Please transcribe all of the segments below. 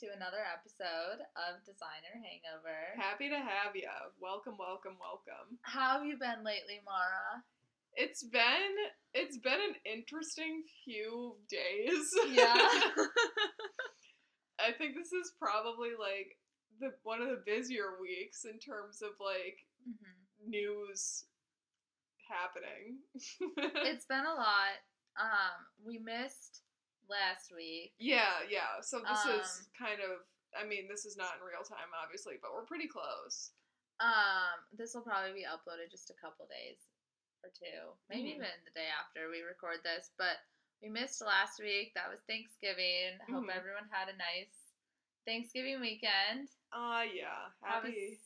to another episode of Designer Hangover. Happy to have you. Welcome, welcome, welcome. How have you been lately, Mara? It's been it's been an interesting few days. Yeah. I think this is probably like the one of the busier weeks in terms of like hmm news happening. It's been a lot. Um, we missed last week. yeah, yeah. So this is Um, kind of I mean, this is not in real time obviously, but we're pretty close. Um, this will probably be uploaded just a couple days or two, maybe Mhm. even the day after we record this. But we missed last week. That was Thanksgiving. Hope Mhm. everyone had a nice Thanksgiving weekend. Uh yeah. Happy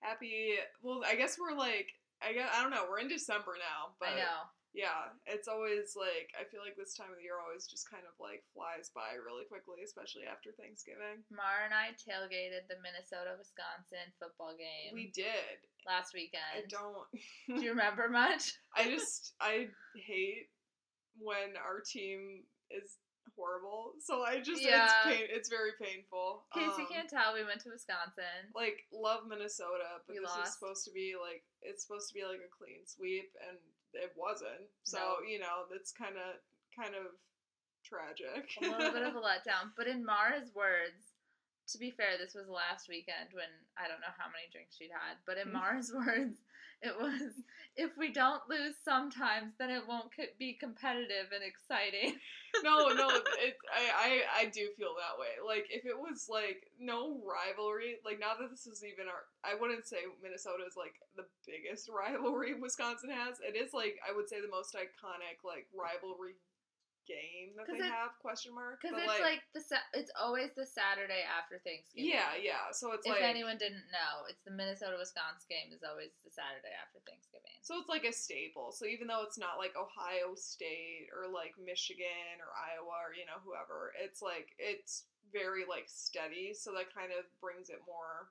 happy well i guess we're like i guess i don't know we're in december now but I know. Yeah it's always like i feel like this time of the year always just kind of like flies by really quickly especially after thanksgiving Mara and I tailgated the Minnesota Wisconsin football game we did last weekend. i don't Do you remember much? i just i hate when our team is horrible so i just Yeah. it's pain it's very painful In case you Um, can't tell, we went to Wisconsin. like love Minnesota, but We this lost. is supposed to be like it's supposed to be like a clean sweep, and it wasn't. So No. you know that's kind of kind of tragic. A little bit of a letdown. But in Mara's words, to be fair, this was last weekend when I don't know how many drinks she'd had. But in mm-hmm. Mara's words, it was if we don't lose sometimes, then it won't co- be competitive and exciting. no, no, it, I, I I do feel that way. Like if it was like no rivalry, like now that this is even our, I wouldn't say Minnesota is like the biggest rivalry Wisconsin has. It is like I would say the most iconic like rivalry game that they it- have question mark. Because it's like, the sa- it's always the Saturday after Thanksgiving. yeah, yeah. So it's like If like anyone didn't know, it's the Minnesota Wisconsin game is always the Saturday after Thanksgiving. So it's like a staple. So even though it's not like Ohio State or like Michigan or Iowa or you know whoever, it's like it's very like steady. So that kind of brings it more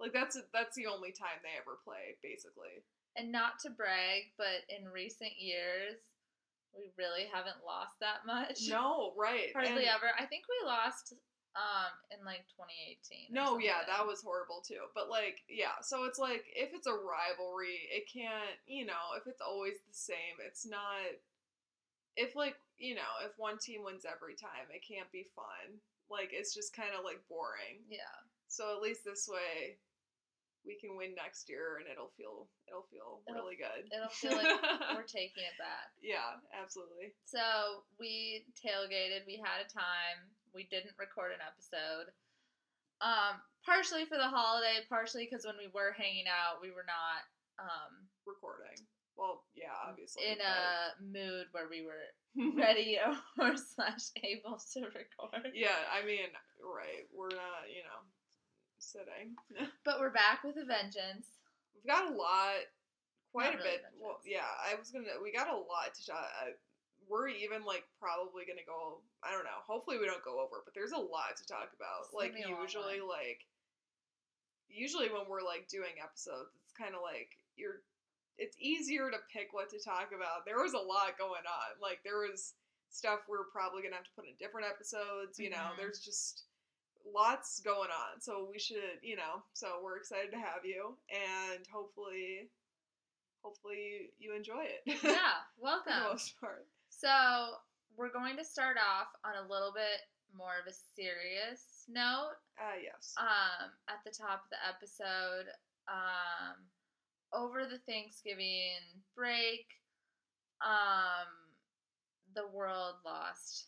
like that's that's the only time they ever play basically. And not to brag, but in recent years, we really haven't lost that much. No, right? hardly and- ever. I think we lost um in like 2018. No, yeah, that was horrible too. But like, yeah, so it's like if it's a rivalry, it can't, you know, if it's always the same, it's not. If like you know, if one team wins every time, it can't be fun. Like it's just kind of like boring. yeah. So at least this way, we can win next year, and it'll feel it'll feel It'll- really good. It'll feel like we're taking it back. yeah, absolutely. So we tailgated. We had a time. We didn't record an episode. Um, partially for the holiday, partially because when we were hanging out, we were not um Recording. Well, yeah, obviously. in a mood where we were ready or slash able to record. Yeah, I mean, right. We're not, you know, sitting. But we're back with a vengeance. We've got a lot, quite Not a really bit. Well, yeah, I was gonna. We got a lot to talk. Uh, we're even like probably gonna go. I don't know. Hopefully, we don't go over, but there's a lot to talk about. It's like gonna be a long usually, like usually when we're like doing episodes, it's kind of like you're. It's easier to pick what to talk about. There was a lot going on. Like there was stuff we're probably gonna have to put in different episodes. You know, Mhm. there's just lots going on. So we should, you know, so we're excited to have you and hopefully hopefully you enjoy it. Yeah, For the welcome. most part. So we're going to start off on a little bit more of a serious note. Uh yes. Um, at the top of the episode, um, over the Thanksgiving break, um, the world lost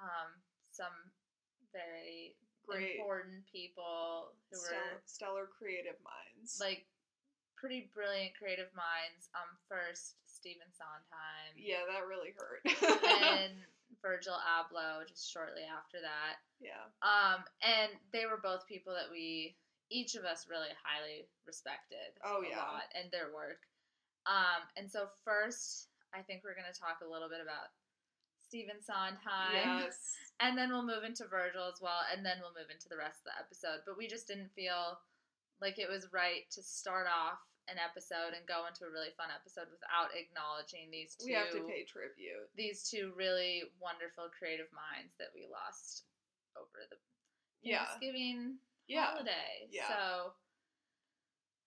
um, some very Great important people who stellar, were stellar creative minds. like pretty brilliant creative minds. Um, first Stephen Sondheim yeah, that really hurt. and Virgil Abloh just shortly after that. yeah. Um, and they were both people that we, each of us, really highly respected. Oh, a yeah. lot and their work. Um, and so first, I think we're going to talk a little bit about Stephen Sondheim, Yes. And then we'll move into Virgil as well, and then we'll move into the rest of the episode. But we just didn't feel like it was right to start off an episode and go into a really fun episode without acknowledging these two We have to pay tribute. these two really wonderful creative minds that we lost over the Yeah. Thanksgiving Yeah. holiday. Yeah. So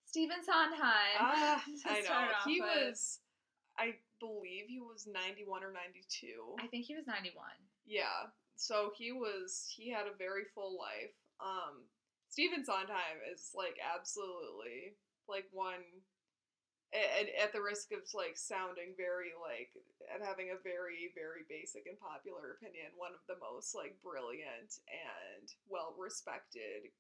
Stephen Sondheim. Ah, to I know. He with. was, I believe he was 91 or 92. I think he was ninety one. Yeah. So he was, he had a very full life. Um, Stephen Sondheim is like absolutely like one, at, at the risk of like sounding very like, and having a very, very basic and popular opinion, one of the most like brilliant and well respected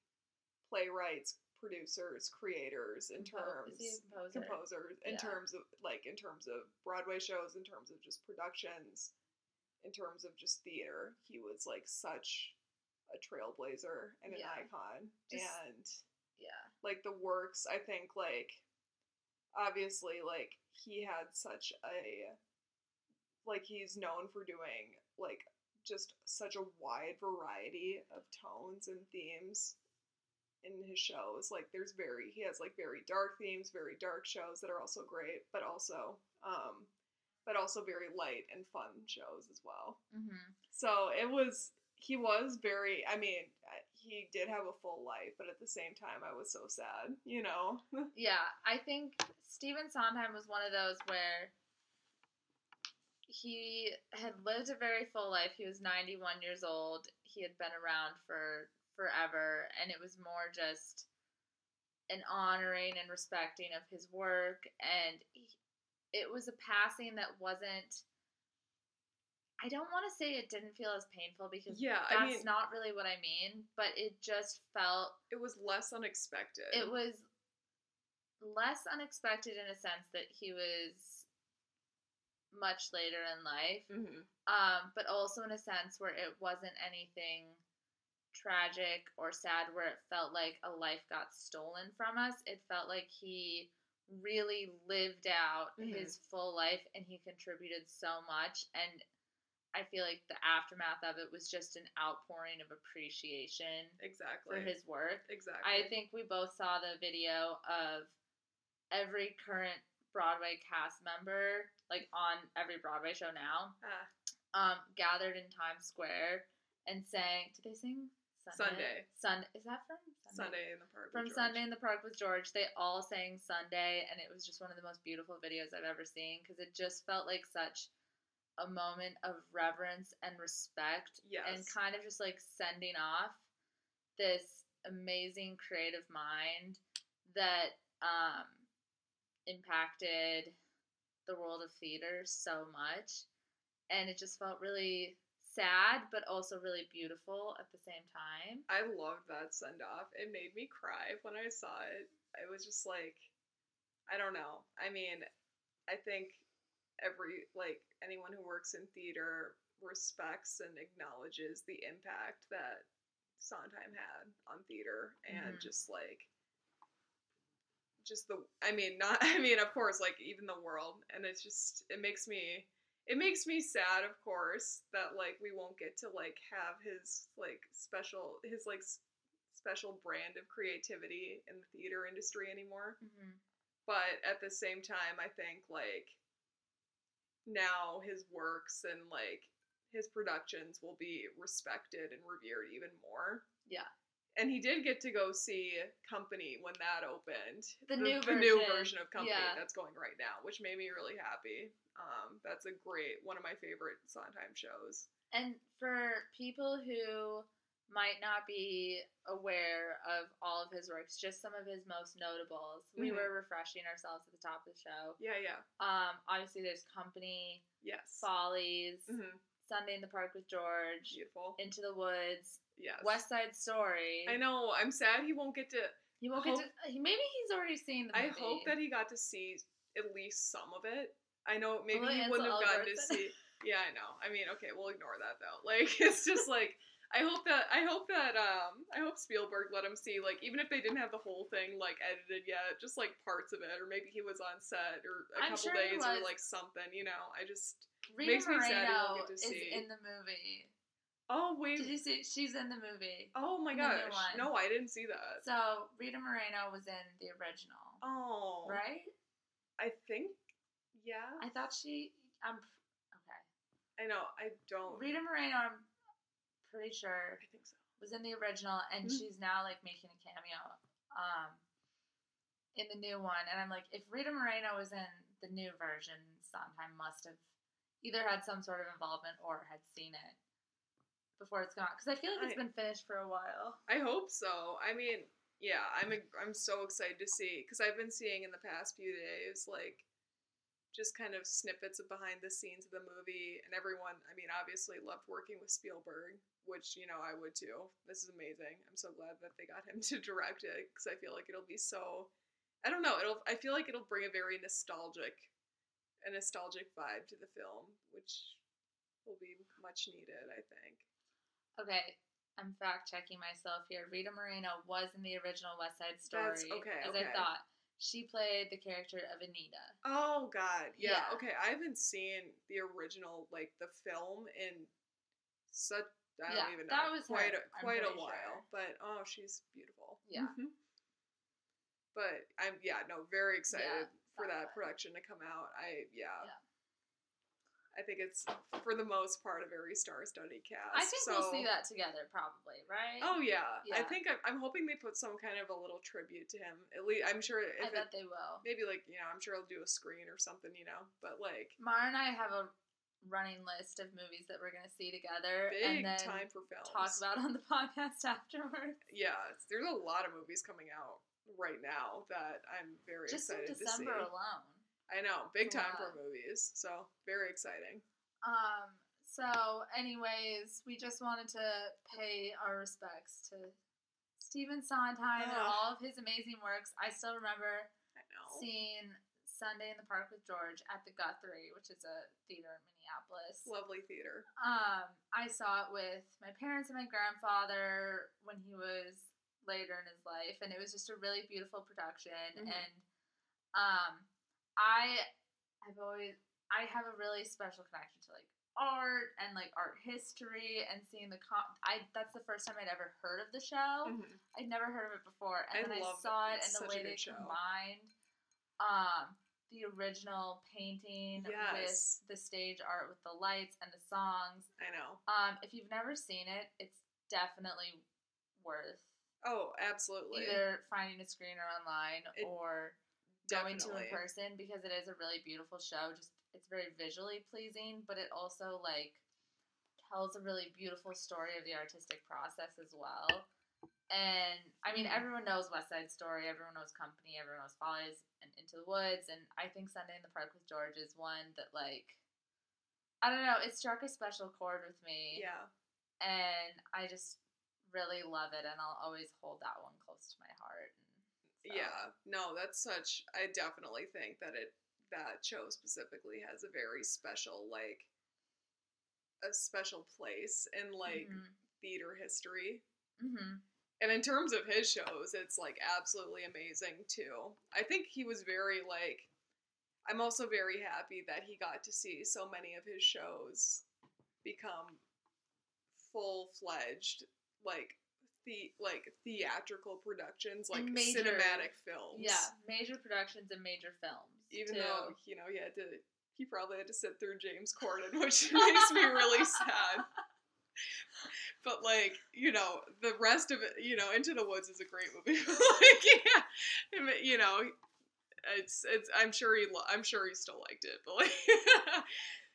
playwrights, producers, creators in terms Is he a composer? composers in Yeah. terms of like in terms of Broadway shows, in terms of just productions, in terms of just theater. He was like such a trailblazer and an Yeah. icon. Just- and Yeah. like the works, I think like obviously like he had such a like he's known for doing like just such a wide variety of tones and themes in his shows. Like there's very he has like very dark themes, very dark shows that are also great, but also um but also very light and fun shows as well. hmm So it was he was very I mean he did have a full life, but at the same time I was so sad, you know. Yeah, I think Stephen Sondheim was one of those where he had lived a very full life. He was 91 years old. He had been around for forever, and it was more just an honoring and respecting of his work. And he, it was a passing that wasn't. I don't want to say it didn't feel as painful because Yeah, that's I mean not really what I mean, but it just felt it was less unexpected. it was less unexpected in a sense that he was much later in life hmm um, but also in a sense where it wasn't anything tragic or sad where it felt like a life got stolen from us it felt like he really lived out Mhm. his full life and he contributed so much and i feel like the aftermath of it was just an outpouring of appreciation Exactly. for his work exactly. I think we both saw the video of every current Broadway cast member, like on every Broadway show now, Ah, um, gathered in Times Square and sang. Did they sing Sunday? Sunday. Is that from Sunday in the park. with From. Sunday in the Park with George. They all sang Sunday, and it was just one of the most beautiful videos I've ever seen because it just felt like such a moment of reverence and respect Yes. and kind of just like sending off this amazing creative mind that um, impacted the world of theater so much. And it just felt really sad, but also really beautiful at the same time. I loved that send off. It made me cry when I saw it. It was just like, I don't know. I mean, I think every, like, anyone who works in theater respects and acknowledges the impact that Sondheim had on theater and Mhm. just like, just the, I mean, not, I mean, of course, like, even the world. And it's just, it makes me, it makes me sad of course that like we won't get to like have his like special his like s- special brand of creativity in the theater industry anymore Mm-hmm. but at the same time i think like now his works and like his productions will be respected and revered even more Yeah. And he did get to go see Company when that opened. The new new version, version of Company yeah. that's going right now, which made me really happy. Um, that's a great one of my favorite Sondheim shows. And for people who might not be aware of all of his works, just some of his most notables, we Mhm. were refreshing ourselves at the top of the show. Yeah, yeah, Um, obviously, there's Company, yes. Follies, hmm Sunday in the Park with George, Beautiful. Into the Woods, Yes. West Side Story. I know. I'm sad he won't get to. He won't get to. Maybe he's already seen the Movie. I hope that he got to see at least some of it. I know maybe Although he wouldn't have gotten to see. Yeah, I know. I mean, okay, we'll ignore that though. Like, it's just like I hope that I hope that um I hope Spielberg let him see like even if they didn't have the whole thing like edited yet, just like parts of it, or maybe he was on set or a I'm couple sure days or like something. You know, I just Rita makes Moreno is see. in the movie. Oh wait. Did you see? She's in the movie. oh my in the new gosh. No, I didn't see that. So Rita Moreno was in the original, oh. right? I think. Yeah. I thought she. I'm okay. I know. I don't. Rita Moreno, I'm pretty sure I think so. was in the original, and Mhm. she's now like making a cameo, um, in the new one. And I'm like, if Rita Moreno was in the new version, Sondheim must have either had some sort of involvement or had seen it before it's gone. Because I feel like it's I- been finished for a while. I hope so. I mean, yeah, I'm I'm so excited to see because I've been seeing in the past few days like just kind of snippets of behind the scenes of the movie, and everyone. I mean, obviously loved working with Spielberg, which you know I would too. This is amazing. I'm so glad that they got him to direct it because I feel like it'll be so. I don't know. It'll. I feel like it'll bring a very nostalgic, a nostalgic vibe to the film, which will be much needed. I think. Okay, I'm fact checking myself here. Rita Moreno was in the original West Side Story. That's- okay, As okay. I thought. She played the character of Anita. Oh God, yeah. Yeah. Okay, I haven't seen the original, like the film, in such I don't Yeah, even know that was quite her, a quite a while. sure. But oh, she's beautiful. Yeah. Mhm. But I'm yeah no very excited for that uh, production to come out. I yeah. Yeah. I think it's for the most part a very star-studded cast. I think so, we'll see that together, probably, right? Oh yeah. I think I'm, I'm hoping they put some kind of a little tribute to him. At least I'm sure if I it, bet they will. maybe like you know I'm sure I'll do a screen or something you know. But like Mara and I have a running list of movies that we're gonna see together, big and then time for films. talk about on the podcast afterwards. Yeah, there's a lot of movies coming out right now that I'm very Just in excited to see. December alone. I know, big a time for movies. So very exciting. Um. So, anyways, we just wanted to pay our respects to Stephen Sondheim and all of his amazing works. I still remember I know. seeing Sunday in the Park with George at the Guthrie, which is a theater in Minneapolis. Lovely theater. Um, I saw it with my parents and my grandfather when he was later in his life, and it was just a really beautiful production. Mhm. And um, I have always I have a really special connection to like art and like art history and seeing the com. I that's the first time I'd ever heard of the show. Mhm. I'd never heard of it before, and I then I saw it. it and the way they show. combined um, the original painting Yes. with the stage art with the lights and the songs. I know. Um, if you've never seen it, it's definitely worth Oh, absolutely. either finding a screen or online It- or going to in person because it is a really beautiful show. Just it's very visually pleasing, but it also like tells a really beautiful story of the artistic process as well. And I mean, Mhm. everyone knows West Side Story, everyone knows Company, everyone knows Follies and Into the Woods, and I think Sunday in the Park with George is one that like I don't know, it struck a special chord with me Yeah. and I just really love it, and I'll always hold that one close to my heart. And so- Yeah. No, that's such I definitely think that it that show specifically has a very special like a special place in like Mhm. theater history. Mhm. And in terms of his shows, it's like absolutely amazing too. I think he was very like I'm also very happy that he got to see so many of his shows become full-fledged like the like theatrical productions like major- cinematic films. Yeah, major productions and major films. Even too. though, you know, he had to he probably had to sit through James Corden, which makes me really sad. But like, you know, the rest of it, you know, Into the Woods is a great movie. like, yeah, you know, it's it's. I'm sure he, lo- I'm sure he still liked it, but like,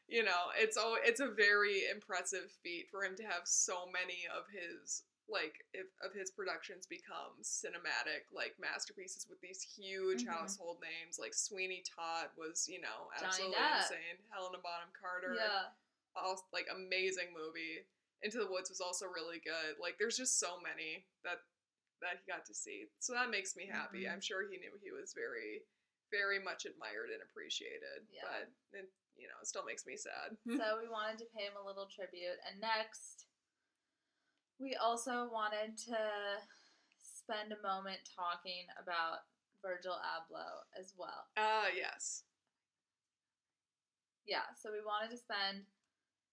you know, it's all. It's a very impressive feat for him to have so many of his like if, of his productions become cinematic like masterpieces with these huge Mhm. household names like Sweeney Todd was you know absolutely insane Helena Bonham Carter Yeah. all like amazing movie. Into the Woods was also really good. Like there's just so many that that he got to see. So that makes me happy. Mhm. I'm sure he knew he was very very much admired and appreciated. Yeah. But you know, it still makes me sad. so we wanted to pay him a little tribute. And next, we also wanted to spend a moment talking about Virgil Abloh as well. Ah, yes. Yeah, so we wanted to spend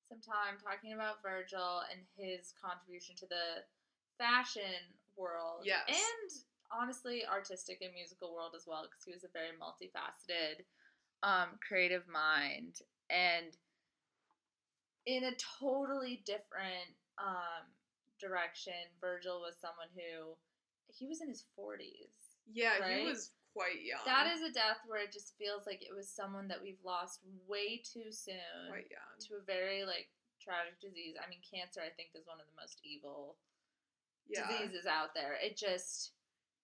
some time talking about Virgil and his contribution to the fashion world. Yes. And honestly, artistic and musical world as well, because he was a very multifaceted, um, creative mind. And in a totally different um, direction, Virgil was someone who he was in his 40s. Yeah, Right? he was quite young. That is a death where it just feels like it was someone that we've lost way too soon quite young. to a very like tragic disease. I mean, cancer I think is one of the most evil Yeah, diseases out there. It just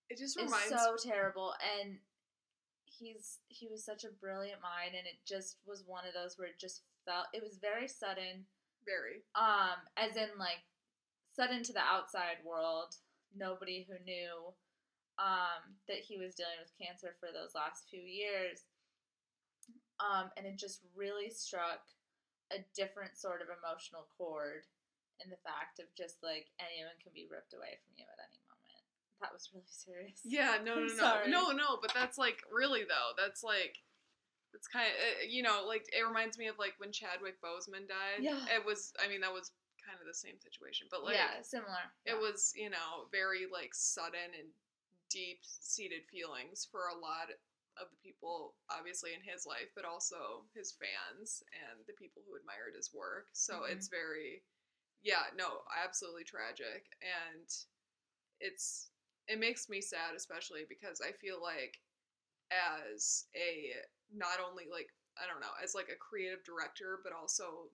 it just reminds. so terrible and he's he was such a brilliant mind and it just was one of those where it just felt it was very sudden very. um as in like sudden to the outside world nobody who knew um that he was dealing with cancer for those last few years um and it just really struck a different sort of emotional chord in the fact of just like anyone can be ripped away from you at any moment that was really serious Yeah, no, no, no, no, no. But that's like really though. That's like. It's kind of you know like it reminds me of like when Chadwick Boseman died. Yeah. It was. I mean that was kind of the same situation, but like yeah similar it Yeah. was you know very like sudden and deep seated feelings for a lot of the people obviously in his life but also his fans and the people who admired his work so Mhm. it's very yeah no absolutely tragic and it's it makes me sad especially because i feel like as a not only like i don't know as like a creative director but also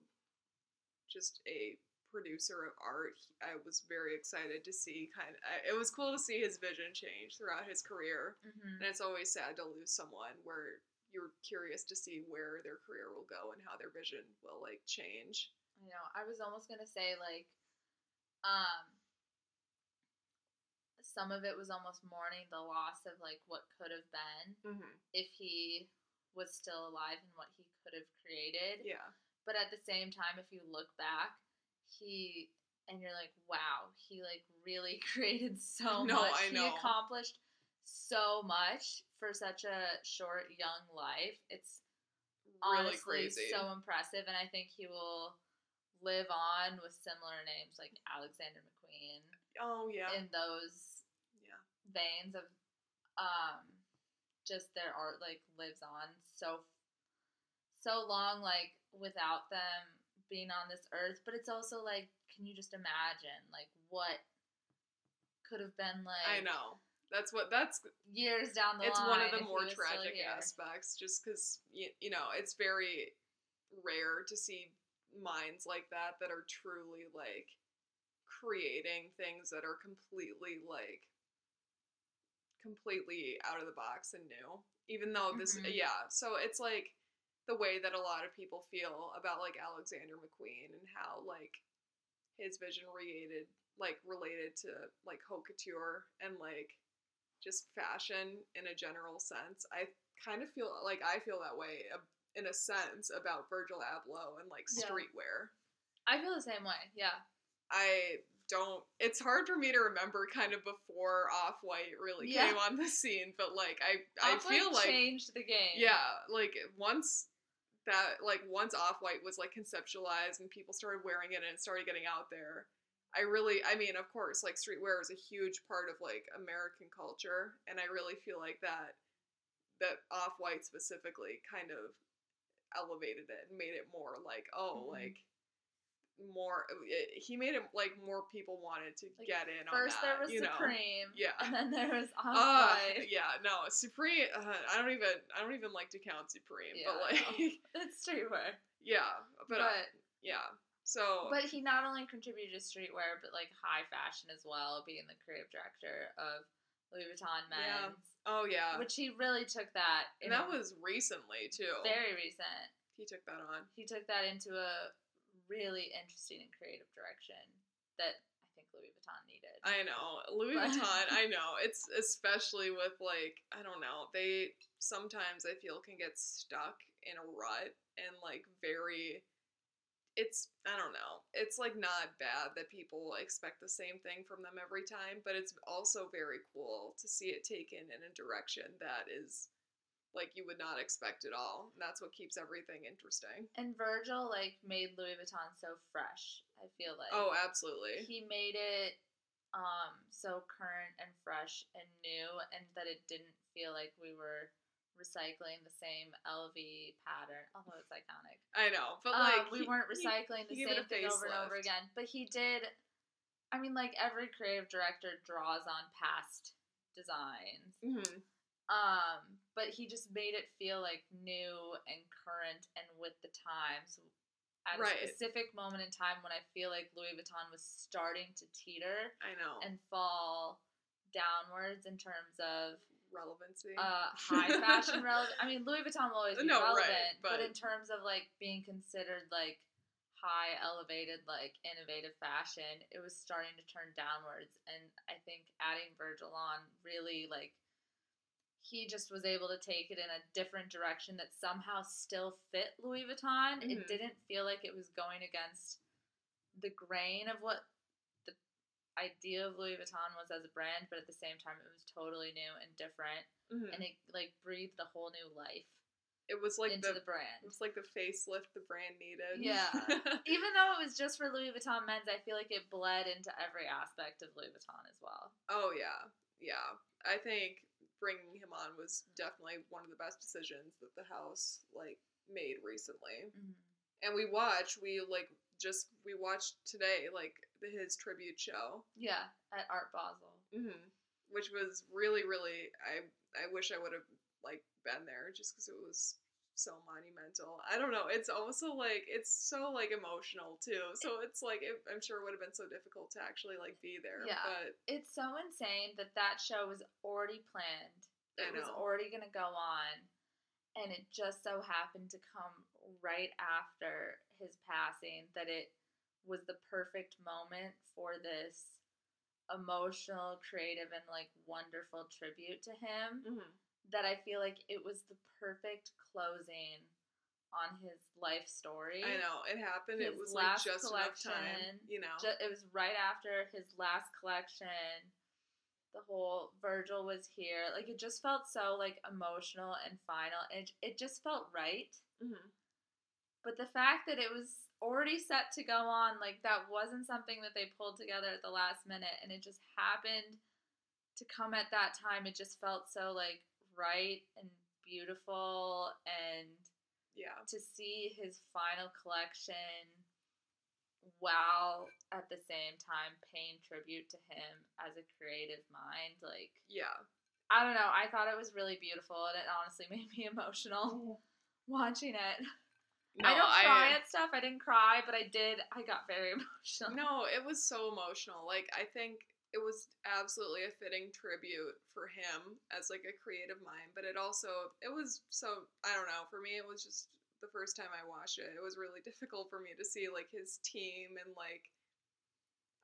just a producer of art i was very excited to see kind of it was cool to see his vision change throughout his career Mhm. and it's always sad to lose someone where you're curious to see where their career will go and how their vision will like change I know. I was almost gonna say like, um, some of it was almost mourning the loss of like what could have been mm-hmm. if he was still alive and what he could have created. yeah But at the same time, if you look back, he and you're like, wow, he like really created so No, much. I He know. accomplished so much for such a short young life. It's really honestly crazy so impressive and i think he will live on with similar names like alexander mcqueen oh yeah in those veins of um just their art like lives on so so long like without them being on this earth but it's also like can you just imagine like what could have been like i know that's what that's years down the line. it's line one of the more tragic aspects just because you, you know it's very rare to see minds like that that are truly like creating things that are completely like completely out of the box and new even though this Mhm. yeah so it's like the way that a lot of people feel about like alexander mcqueen and how like his vision related like related to like haute couture and like just fashion in a general sense. I kind of feel like I feel that way in a sense about Virgil Abloh and like Yeah. streetwear. i feel the same way yeah I don't. It's hard for me to remember kind of before Off White really Yeah. came on the scene, but like I I Off-White feel like changed the game yeah, like once that like once Off White was like conceptualized and people started wearing it and it started getting out there. I really I mean, of course, like streetwear is a huge part of like American culture and I really feel like that that Off White specifically kind of elevated it and made it more like oh Mhm. like more it, he made it like more people wanted to Like, get in First on that there was you know Supreme. Yeah. And then there was uh, yeah, no, Supreme. Uh, I don't even. I don't even like to count Supreme, Yeah, but like. It's streetwear. yeah, but, But uh, yeah. So but he not only contributed to streetwear, but like high fashion as well, being the creative director of Louis Vuitton Yeah. Oh yeah, Which he really took that and that was recently too. very recent. he took that on. He took that into a really interesting and creative direction that I think Louis Vuitton needed. I know Louis But- Vuitton. I know it's especially with like I don't know. They sometimes I feel can get stuck in a rut and like very. It's I don't know. It's like not bad that people expect the same thing from them every time, but it's also very cool to see it taken in a direction that is like you would not expect at all. And that's what keeps everything interesting. And Virgil like made Louis Vuitton so fresh. I feel like Oh, absolutely. he made it um so current and fresh and new, and that it didn't feel like we were recycling the same LV pattern, although it's iconic. I know, but Um, like we he- weren't recycling he the same thing over and over again. But he did. I mean, like every creative director draws on past designs. Mhm. Um, but he just made it feel like new and current and with the times at Right. a specific moment in time when I feel like Louis Vuitton was starting to teeter I know and fall downwards in terms of relevancy. uh, high fashion relevant. I mean, Louis Vuitton will always be No, right, relevant, but, but- in terms of like being considered like high elevated, like innovative fashion, it was starting to turn downwards. And I think adding Virgil on really like he just was able to take it in a different direction that somehow still fit Louis Vuitton. It Mhm. didn't feel like it was going against the grain of what the idea of Louis Vuitton was as a brand, but at the same time it was totally new and different Mhm. and it like breathed a whole new life it was like into the, the it brand. was like the facelift the brand needed. Yeah. Even though it was just for Louis Vuitton men's, I feel like it bled into every aspect of Louis Vuitton as well. oh yeah, yeah. I think bringing him on was definitely one of the best decisions that the house like made recently. And we watch, we like just we watched today like the, his tribute show. Yeah, at Art Basel. hmm which was really really i i wish i would have like been there just because it was so monumental i don't know it's also like it's so like emotional too so it's like it, i'm sure it would have been so difficult to actually like be there Yeah. but It's so insane that that show was already planned. I It was already going to go on. And it just so happened to come right after his passing that it was the perfect moment for this emotional, creative, and like wonderful tribute to him. mhm. That I feel like it was the perfect closing on his life story. i know it happened it His was like last just enough time collection, you know it was right after his last collection. The whole Virgil was here. Like it just felt so like emotional and final. It it just felt right. Mhm. But the fact that it was already set to go on, like that wasn't something that they pulled together at the last minute, and it just happened to come at that time. It just felt so like right and beautiful, and yeah to see his final collection while at the same time paying tribute to him as a creative mind, like yeah I don't know, I thought it was really beautiful, and it honestly made me emotional watching it. no, I don't cry at stuff. I didn't cry, but I did. I got very emotional. No, it was so emotional. Like I think it was absolutely a fitting tribute for him as like a creative mind, but it also it was so I don't know, for me it was just the first time I watched it. It was really difficult for me to see like his team and like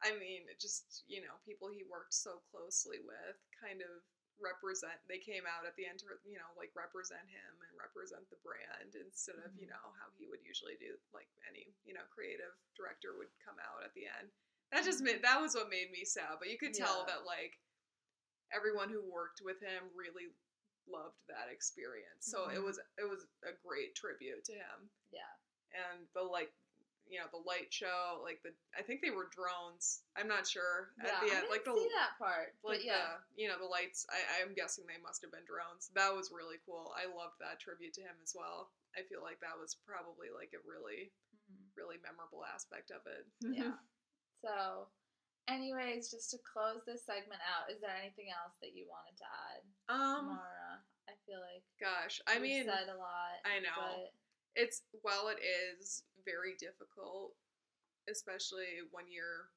I mean, just, you know, people he worked so closely with kind of represent they came out at the end to you know like represent him and represent the brand instead of you Mhm. know how he would usually do like any you know creative director would come out at the end that just made that was what made me sad but you could tell Yeah. that like everyone who worked with him really loved that experience so it Mhm. was it was a great tribute to him Yeah. and the like you know the light show like the i think they were drones i'm not sure yeah. at the I end didn't like the see that part, like but yeah. the you know the lights I, i'm guessing they must have been drones that was really cool i loved that tribute to him as well i feel like that was probably like a really Mhm. really memorable aspect of it Yeah. So, anyways, just to close this segment out, is there anything else that you wanted to add, um Mara? I feel like gosh i mean said a lot. I know. but it's while it is very difficult especially when you're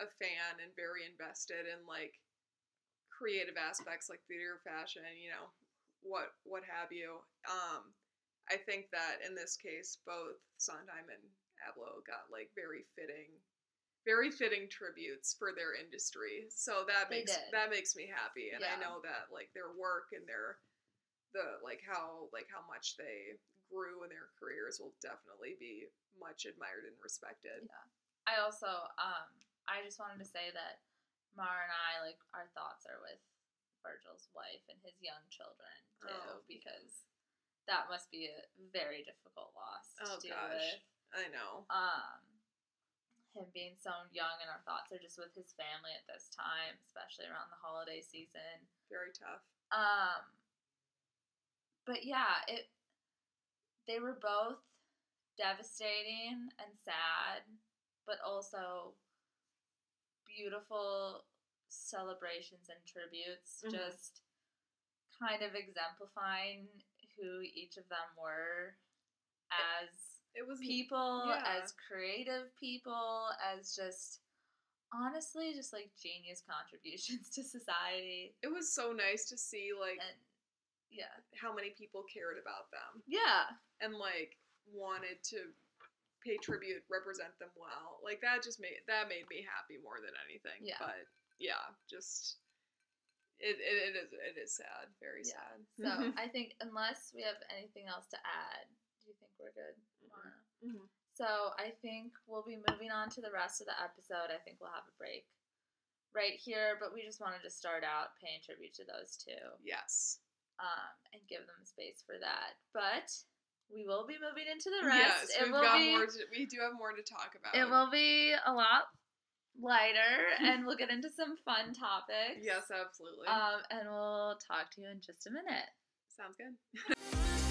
a fan and very invested in like creative aspects like theater fashion you know what what have you um i think that in this case both sondheim and abloh got like very fitting very fitting tributes for their industry so that They makes did. that makes me happy and i know that like their work and their the like how like how much they grew in their careers will definitely be much admired and respected Yeah. I also, um, I just wanted to say that Mara and I, like, our thoughts are with Virgil's wife and his young children too, Oh, because that must be a very difficult loss to Oh, deal gosh. with. I know. Um, him being so young, and our thoughts are just with his family at this time, especially around the holiday season. Very tough. Um, but yeah, it. They were both devastating and sad, but also beautiful celebrations and tributes. Mhm. Just kind of exemplifying who each of them were as It was people, yeah. as creative people, as just honestly just like genius contributions to society. It was so nice to see like And yeah. how many people cared about them Yeah. and like wanted to pay tribute, represent them well. Like that just made that made me happy more than anything. Yeah. But yeah, just it, it, it is it is sad, very Yeah. sad. So I think unless we have anything else to add, do you think we're good? Mhm. So I think we'll be moving on to the rest of the episode. I think we'll have a break right here, but we just wanted to start out paying tribute to those two yes. um, and give them space for that. But we will be moving into the rest. Yes, we've got be more. To, we do have more to talk about. it will be a lot lighter, and we'll get into some fun topics. Yes, absolutely. Um, and we'll talk to you in just a minute. Sounds good.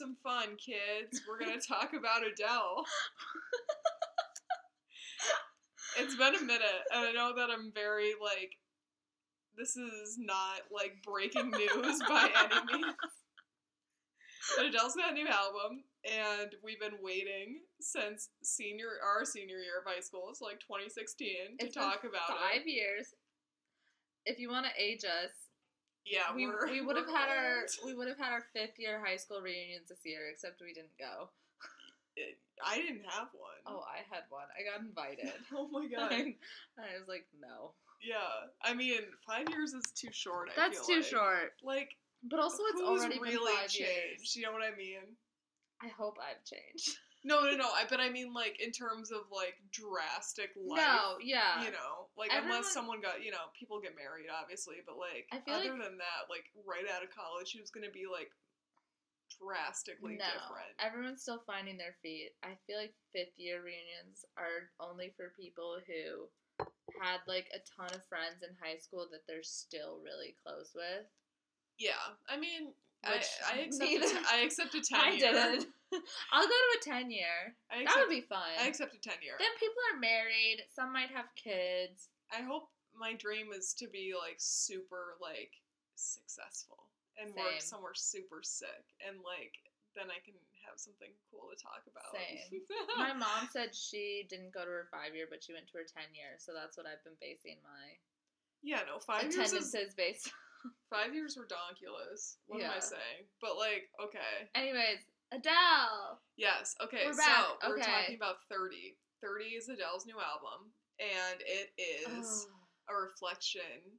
some fun, kids. We're gonna talk about Adele. it's been a minute, and I know that I'm very like. This is not like breaking news by any means. But Adele's got a new album, and we've been waiting since senior our senior year of high school, so like 2016, to It's talk about Five it. years. If you want to age us, Yeah, we, we're, we would have had our we would have had our fifth year high school reunions this year, except we didn't go. It- I didn't have one. Oh, I had one. I got invited. Oh my god. and I was like, no, Yeah, I mean, five years is too short. I that's too like. short. Like, But also, it's already really been five changed? years. You know what I mean? I hope I've changed. No, no, no. I but I mean, like, in terms of like drastic life. No, yeah. You know, like Everyone- unless someone got, you know, people get married, obviously, but like other like- than that, like right out of college, she was gonna be like drastically no, different. everyone's still finding their feet. I feel like fifth year reunions are only for people who had like a ton of friends in high school that they're still really close with. Yeah, I mean, Which I, I accept. A neither- t- I accept a ten I didn't. I'll go to a ten year. I That would be fun. I accept a ten year. Then people are married. Some might have kids. I hope my dream is to be like super like successful and work somewhere super sick and like then I can have something cool to talk about. Same. My mom said she didn't go to her five year, but she went to her ten year. So that's what I've been basing my yeah, no, five years is attendances based. five years redonkulous. What am I saying? But like, okay. Anyways, Adele. Yes, okay, We're so back, we're okay. talking about 30. 30 is Adele's new album, and it is Oh. a reflection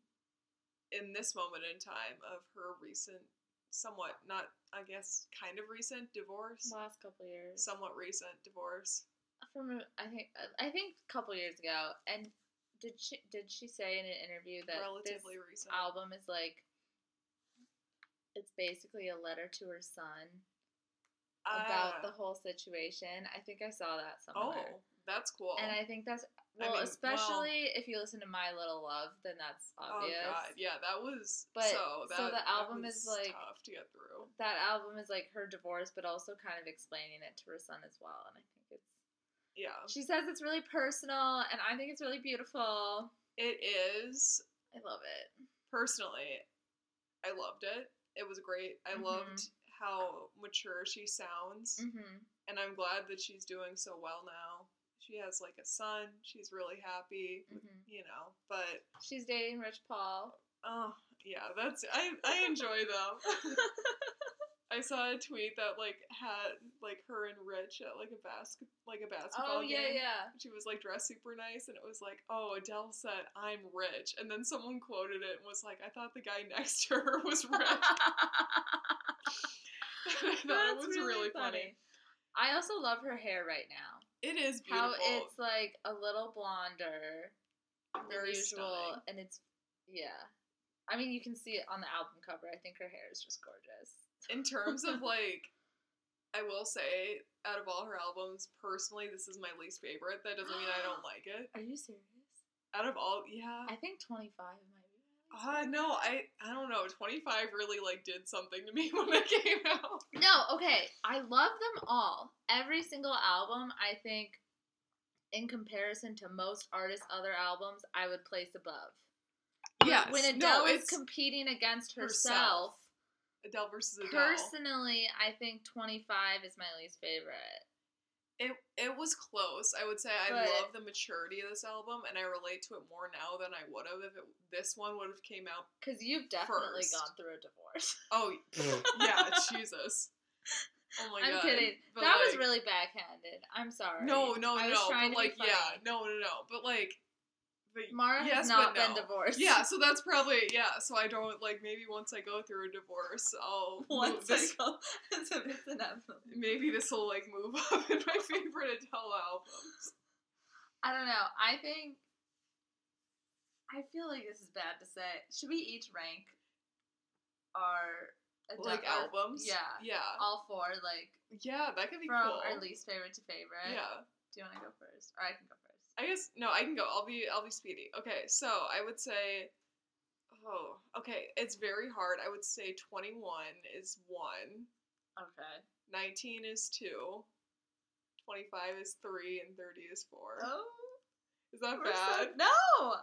in this moment in time of her recent, somewhat not, I guess, kind of recent divorce. last couple years. Somewhat recent divorce. From I think I think a couple years ago, and did she did she say in an interview that Relatively this recent. album is like it's basically a letter to her son about Ah. the whole situation. I think I saw that somewhere. Oh, that's cool. And I think that's I well, mean, especially if you listen to My Little Love, then that's obvious. oh god, yeah, that was But- so. That, so the album was is, like- tough to get through. That album is like her divorce, but also kind of explaining it to her son as well. And I think it's Yeah, she says it's really personal, and I think it's really beautiful. it is. I love it. personally, I loved it. It was great. I Mhm. loved how mature she sounds, Mm-hmm. and I'm glad that she's doing so well now. She has like a son. She's really happy, Mm-hmm. you know. But She's dating Rich Paul. oh yeah, that's I I enjoy them. I saw a tweet that like had like her and Rich at like a basket like a basketball Oh yeah, game. yeah. She was like dressed super nice, and it was like, "Oh, Adele said I'm rich," and then someone quoted it and was like, "I thought the guy next to her was rich." I thought it was really, funny. I also love her hair right now. It is beautiful. How it's like a little blonder than usual, stunning. and it's yeah. I mean, you can see it on the album cover. I think her hair is just gorgeous. In terms of like, I will say, out of all her albums, personally, this is my least favorite. That doesn't mean I don't like it. Are you serious? Out of all, yeah. I think 25 might be. my least Uh, no, I I don't know. Twenty five really like did something to me when it came out. No, okay. I love them all. Every single album, I think, in comparison to most artists' other albums, I would place above. But Yes, When no, Adele is competing against herself. herself, Adele versus Adele. personally, I think 25 is my least favorite. It it was close. I would say I But- love the maturity of this album, and I relate to it more now than I would have if it, this one would have came out. Because you've definitely First. gone through a divorce. Oh yeah, Jesus. Oh my god. I'm kidding. But, that was really backhanded. I'm sorry. No, no, I was no. trying But to be like, yeah, no, no, no. But like, but Mara yes, has not but been no. divorced. Yeah, so that's probably yeah. So I don't like maybe once I go through a divorce, I'll Once this, I go, it's, a- it's inevitable. maybe this will like move up in my favorite Adele albums. I don't know. I think. I feel like this is bad to say. Should we each rank our Adele- Like our- albums, Yeah, yeah, all four, like yeah. That could be from cool. our least favorite to favorite. Yeah, Do you want to go first, or I can go first? I guess no. I can go. I'll be I'll be speedy. Okay, so I would say. Oh, okay. It's very hard. I would say 21 is 1, Okay. 19 is 2, 25 is 3, and 30 is 4. Oh, Is that we're so- bad? no,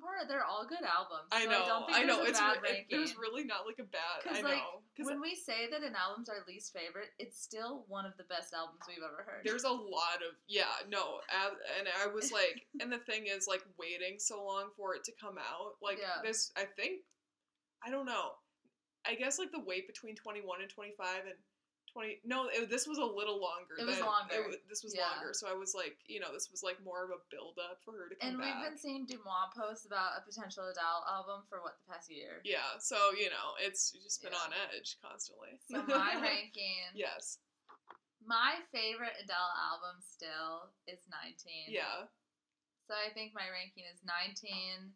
Mara, they're all good albums. I so know. I, don't think I know. It's re- it- ranking. there's really not like a bad. I like, know because when we say that an album's our least favorite, it's still one of the best albums we've ever heard. there's a lot of yeah no ab- and I was like and the thing is like waiting so long for it to come out like Yeah. this I think I don't know I guess like the wait between 21 and 25 and 20 no it, this was a little longer It was longer. wa- this was Yeah. longer so I was like you know this was like more of a build up for her to come and back we've been seeing Deuxmoi posts about a potential Adele album for what the past year. yeah so you know it's just been Yeah. on edge constantly So my ranking, yes my favorite Adele album still is 19. yeah So I think my ranking is 19.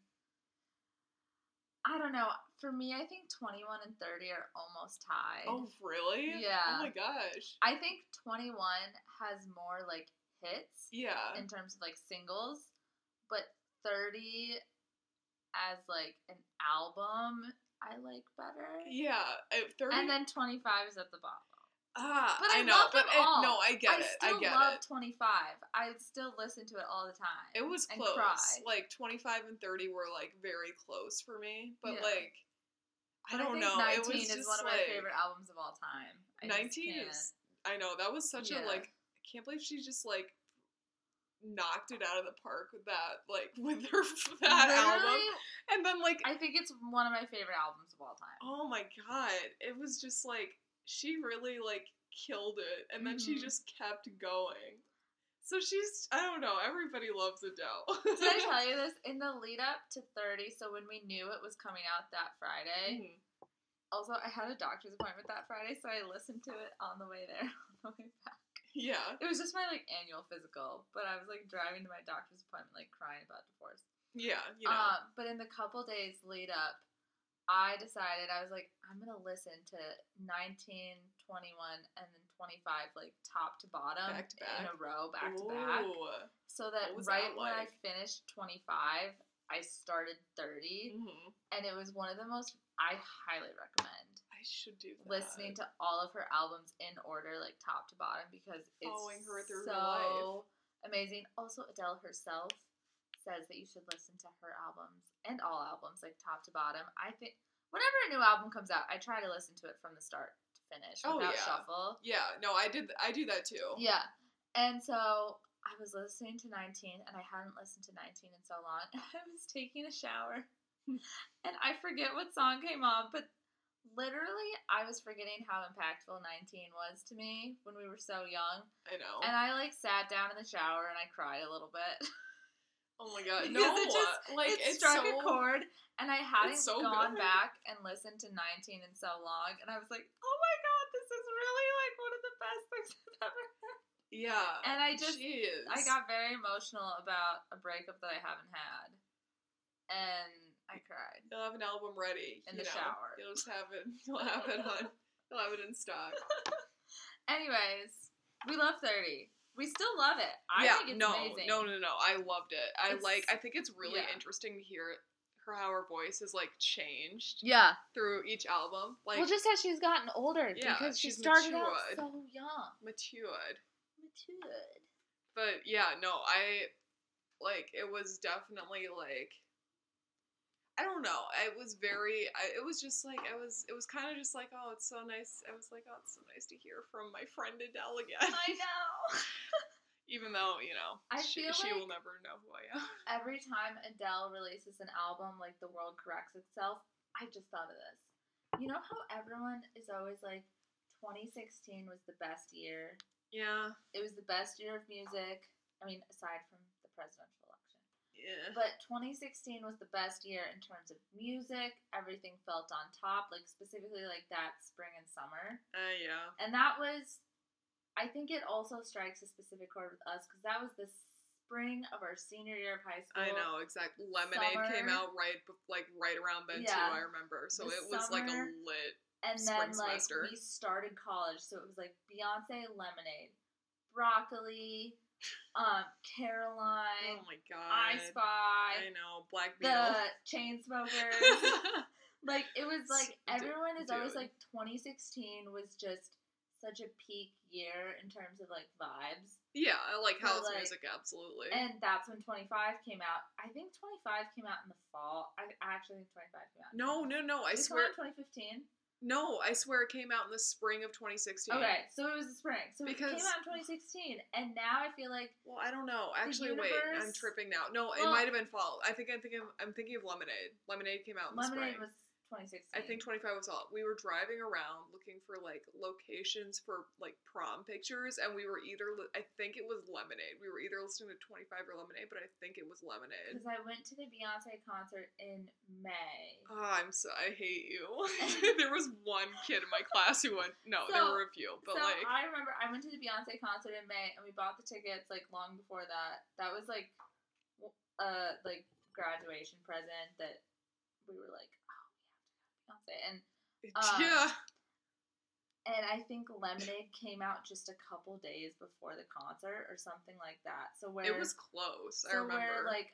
I don't know. For me, I think 21 and 30 are almost tied. oh really Yeah. oh my gosh I think 21 has more like hits yeah in terms of like singles, but 30 as like an album, I like better. Yeah, uh, 30. And then 25 is at the bottom. Ah, But I I, know, love but all. no, I get I it. I still get love it. 25. I still listen to it all the time. It was close. Cry. Like 25 and 30 were like very close for me, but Yeah. like I But don't think know. 19 it was is one of like, my favorite albums of all time. I 19 is I know that was such Yeah. a like I can't believe she just like knocked it out of the park with that like with her that album and then like I think it's one of my favorite albums of all time. oh my god it was just like she really like killed it and then she Mhm. just kept going so she's i don't know everybody loves adele Did I tell you this? In the lead up to 30, so when we knew it was coming out that Friday, Mhm. also I had a doctor's appointment that Friday, so I listened to it on the way there, on the way back. yeah It was just my like annual physical, but I was like driving to my doctor's appointment, like crying about divorce. yeah you know Um, but in the couple days lead up, I decided I was like, I'm gonna listen to 19, 21, and then 25, like top to bottom Back to in a row, back to back. So that right that when I finished 25, I started 30, Mhm. and it was one of the most. I highly recommend i should do that listening to all of her albums in order, like top to bottom, because it's Following her through her so life. amazing. Also, Adele herself says that you should listen to her albums and all albums, like top to bottom. I think whenever a new album comes out, I try to listen to it from the start to finish Oh, without yeah. shuffle. yeah no i did i do that too Yeah. And so I was listening to 19 and I hadn't listened to 19 in so long. I was taking a shower and I forget what song came on, but literally, I was forgetting how impactful 19 was to me when we were so young. I know. And I like sat down in the shower and I cried a little bit. oh my god. because No. it just- like it it's struck so, a chord, and I hadn't so gone good. back and listened to 19 in so long, and I was like, oh my god, this is really like one of the best things I've ever heard. Yeah. And I just, Jeez. I got very emotional about a breakup that I haven't had, and I cried. You'll have an album ready In the know. shower. You'll just have it. You'll have it on. You'll have it in stock. Anyways, we love 30. We still love it. I yeah. think it's no. amazing. No. No. No. I loved it. I It's- like. I think it's really yeah. interesting to hear her how her voice has like changed Yeah. through each album. Like well, just as she's gotten older, Yeah, because she started matured. out so young. matured. Matured. But yeah, no, I like it was definitely like I don't know. It was very. I, it was just like I was. It was kind of just like, oh, it's so nice. I was like, oh, it's so nice to hear from my friend Adele again. I know. Even though you know, I she, feel she will never know who I am. Every time Adele releases an album, like the world corrects itself, I just thought of this. You know how everyone is always like, 2016 was the best year. Yeah. It was the best year of music. I mean, aside from the presidential. Yeah. But 2016 was the best year in terms of music. Everything felt on top, like specifically like that spring and summer. Uh, yeah. And that was, I think it also strikes a specific chord with us because that was the spring of our senior year of high school. I know exactly. Lemonade came out right, like right around then Yeah. too. I remember. So The it was like a summer- lit. And then like semester. we started college, so it was like Beyonce, Lemonade, Broccoli, um, Caroline, Oh my god. I Spy, I know. Black the Beetle. Chainsmokers. like it was like everyone is always like 2016 was just such a peak year in terms of like vibes. yeah, I like So, house like- music absolutely. And that's when 25 came out. I think 25 came out in the fall. I actually think 25 came out. no, no, no. I swear. 2015. No, I swear it came out in the spring of 2016. Okay, so it was the spring. So it came out in 2016, and now I feel like Well, I don't know. Actually, wait. I'm tripping now. No, it might have been fall. I think I'm thinking. I'm thinking of Lemonade. Lemonade came out in the Lemonade spring. was 2016. I think 25 was all. We were driving around looking for like locations for like prom pictures, and we were either. li- I think it was Lemonade. We were either listening to 25 or Lemonade, but I think it was Lemonade. because I went to the Beyonce concert in May. Oh, I'm so. I hate you. there was one kid in my class who went. No, there were a few, but so like. I remember I went to the Beyonce concert in May, and we bought the tickets like long before that. That was like a uh, like graduation present that we were like, we have to go to Beyonce, and um, yeah. and I think Lemonade came out just a couple days before the concert or something like that. So where It was close. I so remember. where like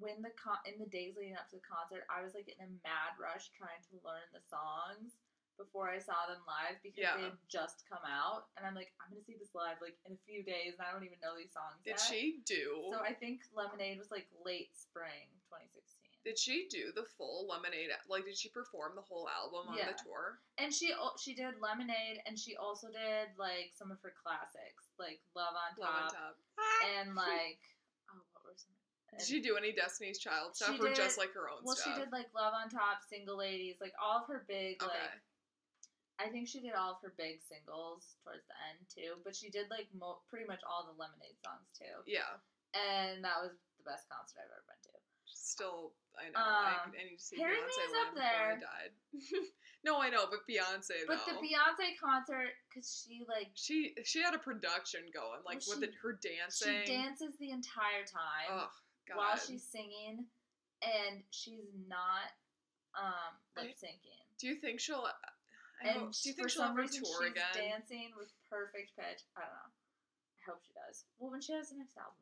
when the con- in the days leading up to the concert, I was like in a mad rush trying to learn the songs before I saw them live because Yeah. they had just come out, and I'm like, I'm gonna see this live like in a few days, and I don't even know these songs Did yet. she do? So I think Lemonade was like late spring 2016, did she do the full Lemonade? Like, did she perform the whole album on Yeah. the tour? and she she did Lemonade, and she also did like some of her classics like Love on Love on Top, top. and like oh what were some. Did she do any Destiny's Child stuff, She or just like her own Well, stuff? she did like Love on Top, Single Ladies, like all of her big Okay. like I think she did all of her big singles towards the end too, but she did like mo- pretty much all the Lemonade songs too, Yeah. and that was the best concert I've ever been to. Still, I know. I, Um, I need to see Harry Beyonce live up before I died. no, I know, but Beyonce But the. Beyonce concert, cause she like she she had a production going, like Well, with she- it, her dancing. she dances the entire time Oh God. while she's singing, and she's not um lip syncing. Do you think she'll? I And hope, do you for think she'll some ever tour she's again? dancing with perfect pitch. I don't know. I hope she does. Well, when she has the next album.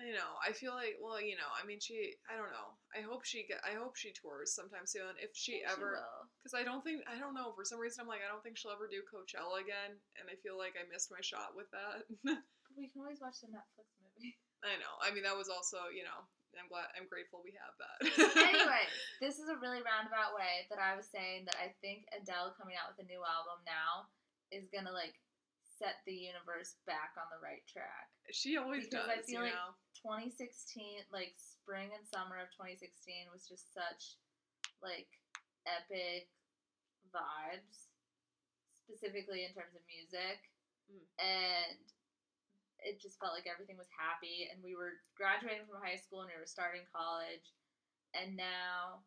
I know. I feel like, well, you know, I mean, she. I don't know. I hope she. Get, I hope she tours sometime soon. If she ever, because I don't think. I don't know. For some reason, I'm like, I don't think she'll ever do Coachella again, and I feel like I missed my shot with that. We can always watch the Netflix movie. I know. I mean, that was also, you know, I'm glad. I'm grateful we have that. anyway, this is a really roundabout way that I was saying that I think Adele coming out with a new album now is gonna like set the universe back on the right track. She always Because does. I feel you like know. 2016, like spring and summer of 2016, was just such like epic vibes, specifically in terms of music, Mm. and it just felt like everything was happy. And we were graduating from high school and we were starting college, and now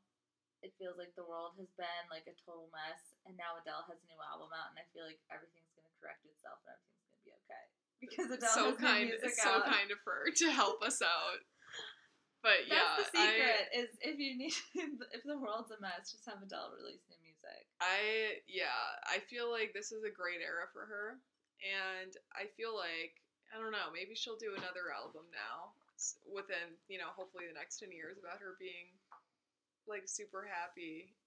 it feels like the world has been like a total mess. And now Adele has a new album out, and I feel like everything's gonna correct itself and everything's gonna be okay because Adele so has kind, music so out. kind of her to help us out. But That's yeah, the secret is if you need if the world's a mess, just have Adele release new music. I, I yeah, I feel like this is a great era for her, and I feel like I don't know, maybe she'll do another album now within you know hopefully the next ten years about her being like super happy.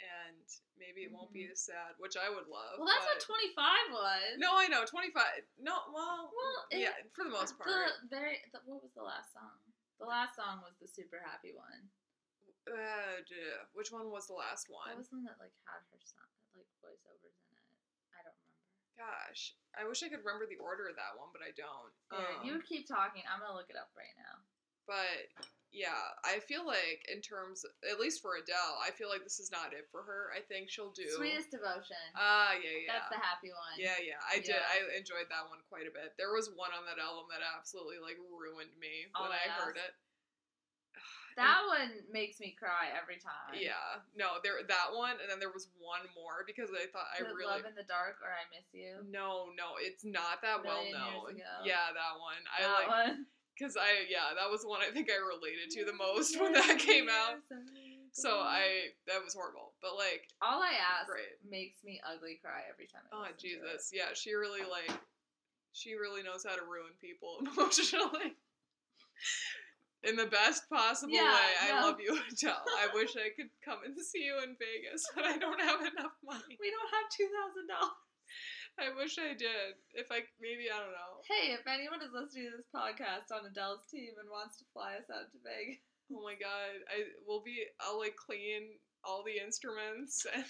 And maybe it won't be as sad, which I would love. Mm-hmm. Well, that's but- what twenty five was. No, I know. 25. No, well, Well, it- yeah, for the most part. The very the, what was the last song? The last song was the super happy one. Uh, which one was the last one? That was the one that like had her song like voiceovers in it. I don't remember. Gosh, I wish I could remember the order of that one, but I don't. Here, Um, you keep talking. I'm gonna look it up right now. But yeah, I feel like in terms, at least for Adele, I feel like this is not it for her. I think she'll do. Sweetest devotion. Ah, yeah, yeah. That's the happy one. Yeah, yeah, I did. I enjoyed that one quite a bit. There was one on that album that absolutely like ruined me All when I heard it. That one makes me cry every time. Yeah, no, there that one, and then there was one more because I thought I really Love in the Dark or I Miss You. no, no, it's not that well known. Yeah, that one. I like one. Because I yeah, that was the one I think I related to the most when that came out. So I that was horrible, but like All I ask Great. makes me ugly cry every time. I oh listen to it. Jesus, yeah, she really like she really knows how to ruin people emotionally. In the best possible Yeah, way. I love you, Adele. I wish I could come and see you in Vegas, but I don't have enough money. We don't have two thousand dollars. I wish I did. If I maybe I don't know. Hey, if anyone is listening to this podcast on Adele's team and wants to fly us out to Vegas, Oh my god, I will be. I'll like clean all the instruments. And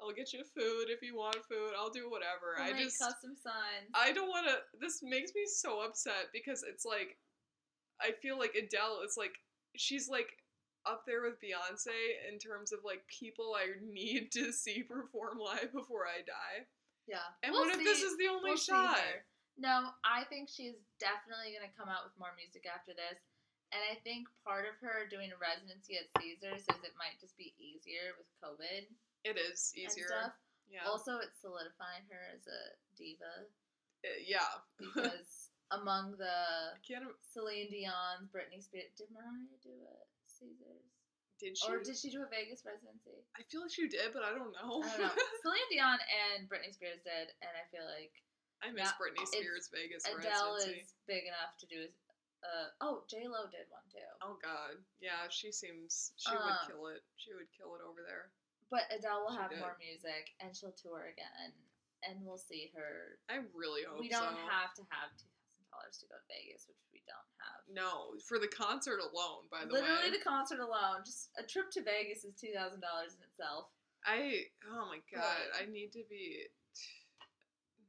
I'll get you food if you want food. I'll do whatever. we'll I just custom signs. I don't want to. This makes me so upset because it's like I feel like Adele is like she's like up there with Beyonce in terms of like people I need to see perform live before I die. yeah. And We'll what if this is the only we'll shot? No, I think she's definitely gonna come out with more music after this. And I think part of her doing a residency at Caesars is it might just be easier with COVID It is easier. Yeah. Also, it's solidifying her as a diva Uh, yeah. because among the Celine Dion, Britney Spears, did Mariah do a Caesars? did she? Or did she do a Vegas residency? I feel like she did, but I don't know. I don't know. Celine Dion and Britney Spears did, and I feel like I miss Yeah, Britney Spears Vegas Adele residency. is big enough to do. Uh, oh, J Lo did one too. Oh God, yeah, she seems she would Um, kill it. She would kill it over there. But Adele will She have did. more music, and she'll tour again, and we'll see her. I really hope we don't so. have to have dollars to go to Vegas, which we don't have. No, for the concert alone. By the Literally, way, Literally the concert alone, just a trip to Vegas is two thousand dollars in itself. I oh my God, But- I need to be.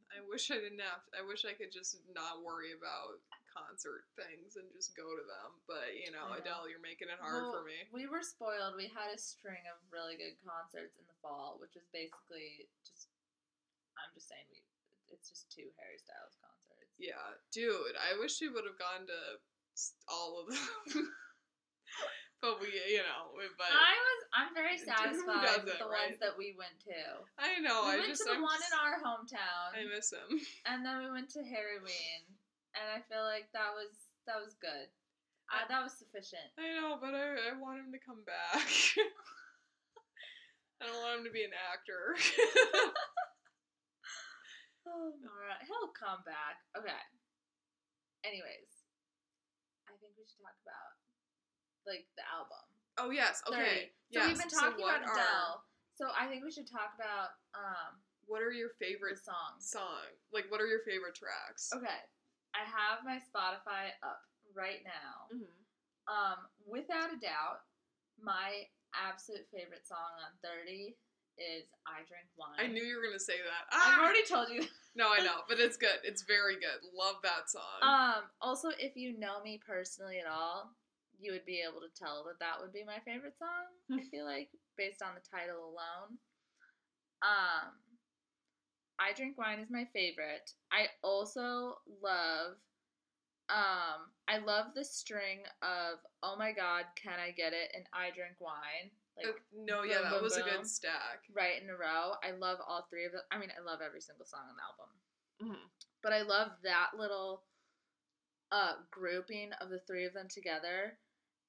I wish I didn't have. I wish I could just not worry about concert things and just go to them. But you know. Adele, you're making it hard for me. We were spoiled. We had a string of really good concerts in the fall, which was basically just. I'm just saying we. It's just two Harry Styles concerts. Yeah, dude, I wish we would have gone to all of them. but we, you know, we- but I was. I'm very satisfied with the right? ones that we went to. I know. we I went just to the I'm one just- in our hometown, I miss him. and then we went to Harryween, and I feel like that was that was good. Uh, that was sufficient. I know, but I, I want him to come back. I don't want him to be an actor. All right, he'll come back. Okay. Anyways, I think we should talk about like the album. oh yes, 30. okay. So yes. we've been talking what about Adele. So I think we should talk about um What are your favorite songs. song? Like, what are your favorite tracks? Okay. I have my Spotify up right now. hmm Um, without a doubt, my absolute favorite song on 30 is I Drink Wine. I knew you were gonna say that. I've Ah! already told you. No, I know, but it's good. It's very good. Love that song. Um, also, if you know me personally at all, you would be able to tell that that would be my favorite song. I feel like based on the title alone. Um, I drink wine is my favorite. I also love. Um, I love the string of "Oh my God, can I get it?" and "I drink wine." Like Uh, no, yeah, boom, that boom, was a good stack. right in a row. I love all three of them. I mean, I love every single song on the album, Mhm. but I love that little uh grouping of the three of them together.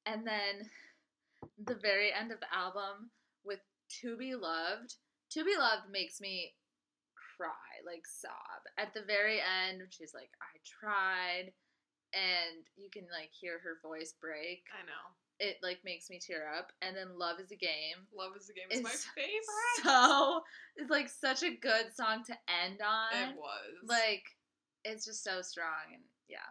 And then the very end of the album with To Be Loved. To Be Loved makes me cry, like sob. At the very end, she's like, I tried, and you can like hear her voice break. I know. It like makes me tear up. And then Love is a Game. Love is a game is my It's favorite. So it's like such a good song to end on. it was Like it's just so strong and yeah.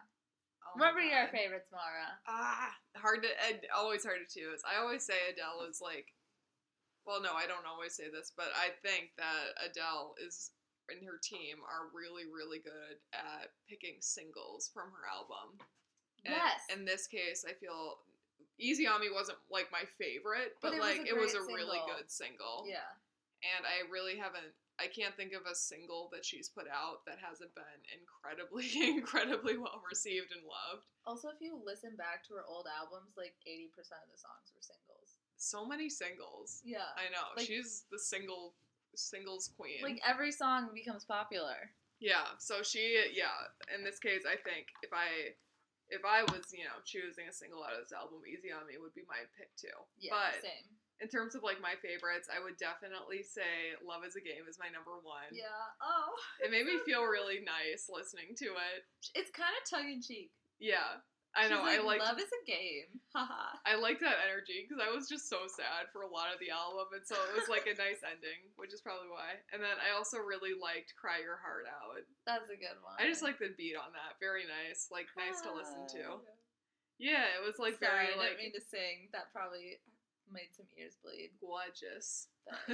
Oh what were your favorites, Mara? Ah, hard to. Always hard to choose. I always say Adele is like. Well, no, I don't always say this, but I think that Adele is and her team are really, really good at picking singles from her album. And Yes. In this case, I feel Easy on Me wasn't like my favorite, But but, it like a it was a great really good single. Yeah. And I really haven't. I can't think of a single that she's put out that hasn't been incredibly, incredibly well received and loved. Also, if you listen back to her old albums, like 80% of the songs were singles. So many singles. Yeah. I know. Like- She's the single singles queen. Like every song becomes popular. yeah. So she yeah, in this case I think if I if I was, you know, choosing a single out of this album, Easy on Me would be my pick too. Yeah, But same. in terms of like my favorites, I would definitely say Love is a Game is my number one. Yeah. Oh. It made me feel really nice listening to it. It's kind of tongue in cheek. Yeah. I know. I like love is a game. Haha. I like that energy because I was just so sad for a lot of the album, and so it was like a nice ending, which is probably why. And then I also really liked "Cry Your Heart Out." That's a good one. I just like the beat on that. Very nice, like nice to listen to. Yeah, it was like Sorry, very I like didn't mean to sing. That probably made some ears bleed. gorgeous.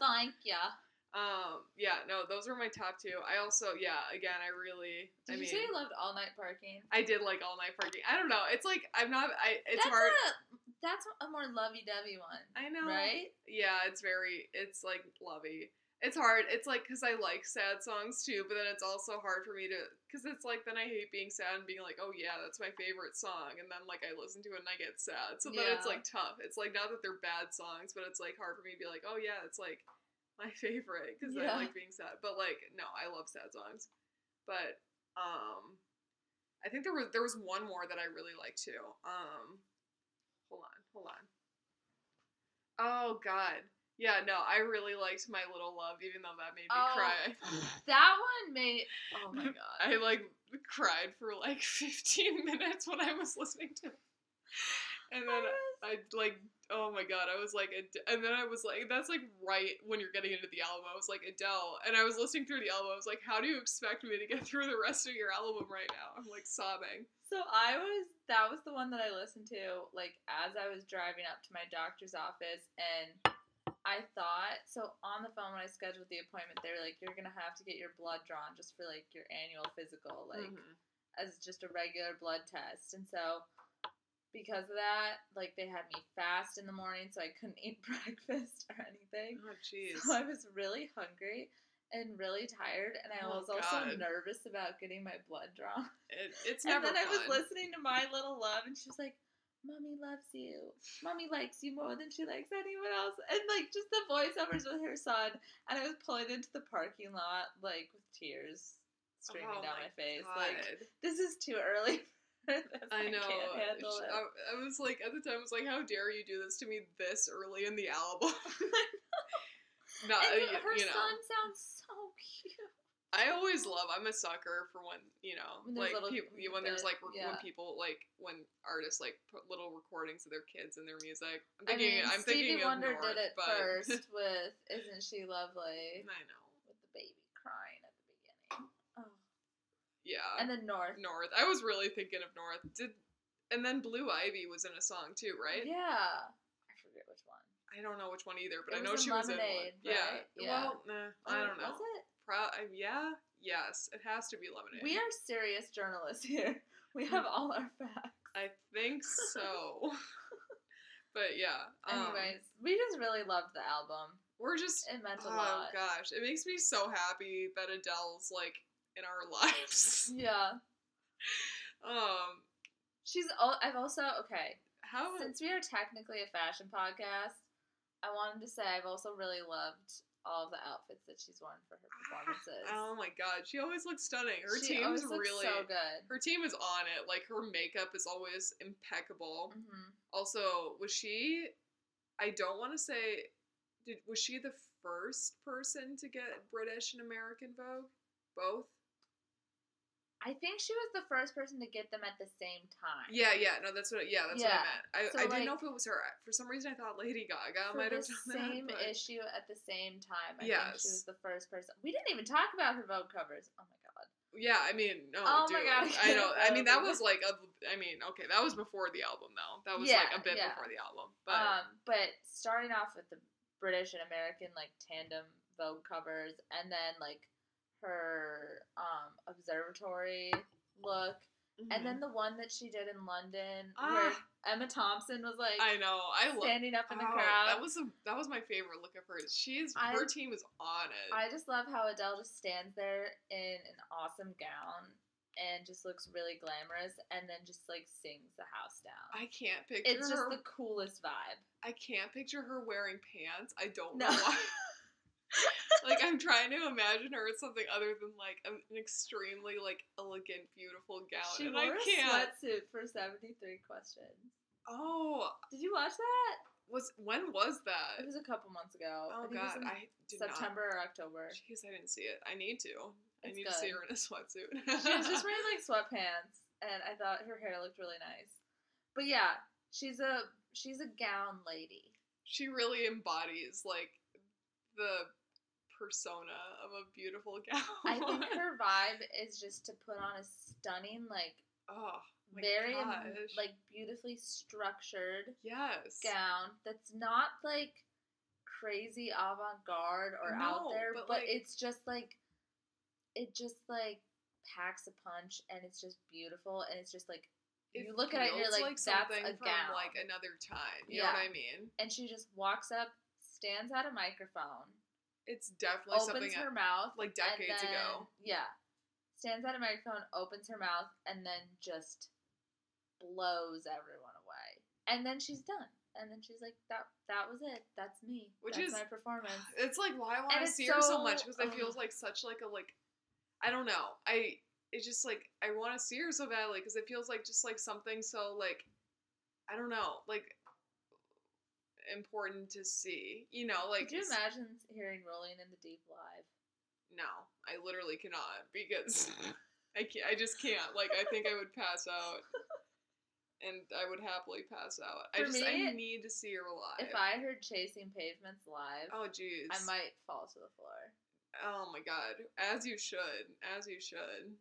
Thank ya. Um, yeah, no, those were my top two. I also, yeah, again, I really, Did I you mean, say you loved all night parking? I did like all night parking. I don't know. It's like I'm not. I. It's that's hard. A, that's a more lovey-dovey one, I know. right? Yeah, it's very, it's like lovey. It's hard. It's like because I like sad songs too, but then it's also hard for me to because it's like then I hate being sad and being like, oh yeah, that's my favorite song, and then like I listen to it and I get sad. So then it's like tough. It's like not that they're bad songs, but it's like hard for me to be like, oh yeah, it's like my favorite because Yeah. I like being sad. But like no, I love sad songs. But um, I think there was there was one more that I really liked too. Um, hold on, hold on. Oh God. Yeah, no, I really liked My Little Love, even though that made me Oh. cry. That one made. Oh my god. I like cried for like 15 minutes when I was listening to it. And then I like, oh my god, I was like, Ad- and then I was like, that's like right when you're getting into the album. I was like, Adele. And I was listening through the album. I was like, how do you expect me to get through the rest of your album right now? I'm like sobbing. So I was. That was the one that I listened to, like as I was driving up to my doctor's office, and I thought so on the phone when I scheduled the appointment. They were like, "You're gonna have to get your blood drawn just for like your annual physical, like." Mhm. as just a regular blood test. And so because of that, like they had me fast in the morning so I couldn't eat breakfast or anything. Oh, jeez. So I was really hungry and really tired and I Oh, was also nervous about getting my blood drawn. It, it's and never then I was listening to My Little Love and she was like, Mommy loves you. Mommy likes you more than she likes anyone else. And like just the voiceovers with her son. And I was pulling into the parking lot like with tears streaming Oh down my my face. Like this is too early. I know. can't handle Sh- it. I, I was like, at the time, I was like, how dare you do this to me this early in the album? Not, and uh, her you know. son sounds so cute. I always love. I'm a sucker for when you know, When like little- people, when there's like re- when people like when artists like put little recordings of their kids in their music. I'm I thinking. mean, I'm Stevie thinking Wonder of North, did it but first with "Isn't She Lovely" I know. with the baby crying at the beginning. Oh. Yeah. And then North. North. I was really thinking of North. Did and then Blue Ivy was in a song too, right? Yeah. I forget which one. I don't know which one either, but It I know she was in Lemonade, one. Yeah. right? Yeah. Well, nah, I Oh, don't know. Was it? Pro- yeah. Yes, it has to be Lemonade. We are serious journalists here. We have all our facts. I think so. but yeah. Um, Anyways, we just really loved the album. we're just It meant a oh lot. gosh, it makes me so happy that Adele's like in our lives. Yeah. um, She's al- I've also okay. how Since we are technically a fashion podcast, I wanted to say I've also really loved all the outfits that she's worn for her performances. Oh my god, she always looks stunning. Her she team's looks really so good. her team is on it. Like her makeup is always impeccable. hmm Also, was she I don't want to say did was she the first person to get British and American Vogue? Both? I think she was the first person to get them at the same time. Yeah, yeah, no, that's what yeah, that's Yeah. what I meant. I, So, I didn't know if it was her. For some reason I thought Lady Gaga might have done same that. but- issue at the same time. I think she was the first person. We didn't even talk about her Vogue covers. Oh my god. Yeah, I mean, no, Oh dude. my God, I I know. I mean, that was like, a, I mean, okay, that was before the album, though. That was Yeah, like a bit yeah. before the album, but um, but starting off with the British and American like tandem Vogue covers, and then like her um observatory look, and then the one that she did in London where Ah. Emma Thompson was like I know, I love. standing up in the Oh, crowd. That was a, that was my favorite look of hers. She's I- her team is on it. I just love how Adele just stands there in an awesome gown and just looks really glamorous, and then just like sings the house down. I can't picture it's just her. the coolest vibe. I can't picture her wearing pants. I don't No. know why. like I'm trying to imagine her as something other than like an extremely like elegant, beautiful gown, She and wore I a can't. sweatsuit for seventy three questions. Oh, Did you watch that? was when was that? It was a couple months ago. Oh I think it was god, in I did September or October. not. Jeez, I didn't see it. I need to. I It's need to see her in a sweatsuit. She was just wearing like sweatpants, and I thought her hair looked really nice. But yeah, she's a she's a gown lady. she really embodies like the persona of a beautiful gown. I think her vibe is just to put on a stunning, like oh very gosh. like beautifully structured yes. gown that's not like crazy avant-garde or out there, but, but, like- it's just like it just like packs a punch and it's just beautiful and it's just like you look at it and you're feels like, that's something a from gown. like another time. You Yeah. know what I mean? and she just walks up, stands at a microphone, It's definitely something. opens something her mouth like decades then- ago. Yeah. Stands at a microphone, opens her mouth, and then just blows everyone away. And then she's done. And then she's like, "That that was it. That's me. Which That's is- my performance." It's like why I want to see her so so- much because it feels like such like a like I don't know. I it's just like I want to see her so badly because it feels like just like something so like I don't know like important to see. You know, like Could you imagine hearing "Rolling in the Deep" live? No, I literally cannot because I can't. I just can't. Like I think I would pass out. And I would happily pass out. I For just I need to see her live. If I heard "Chasing Pavements" live, oh jeez. I might fall to the floor. Oh my god. As you should. As you should.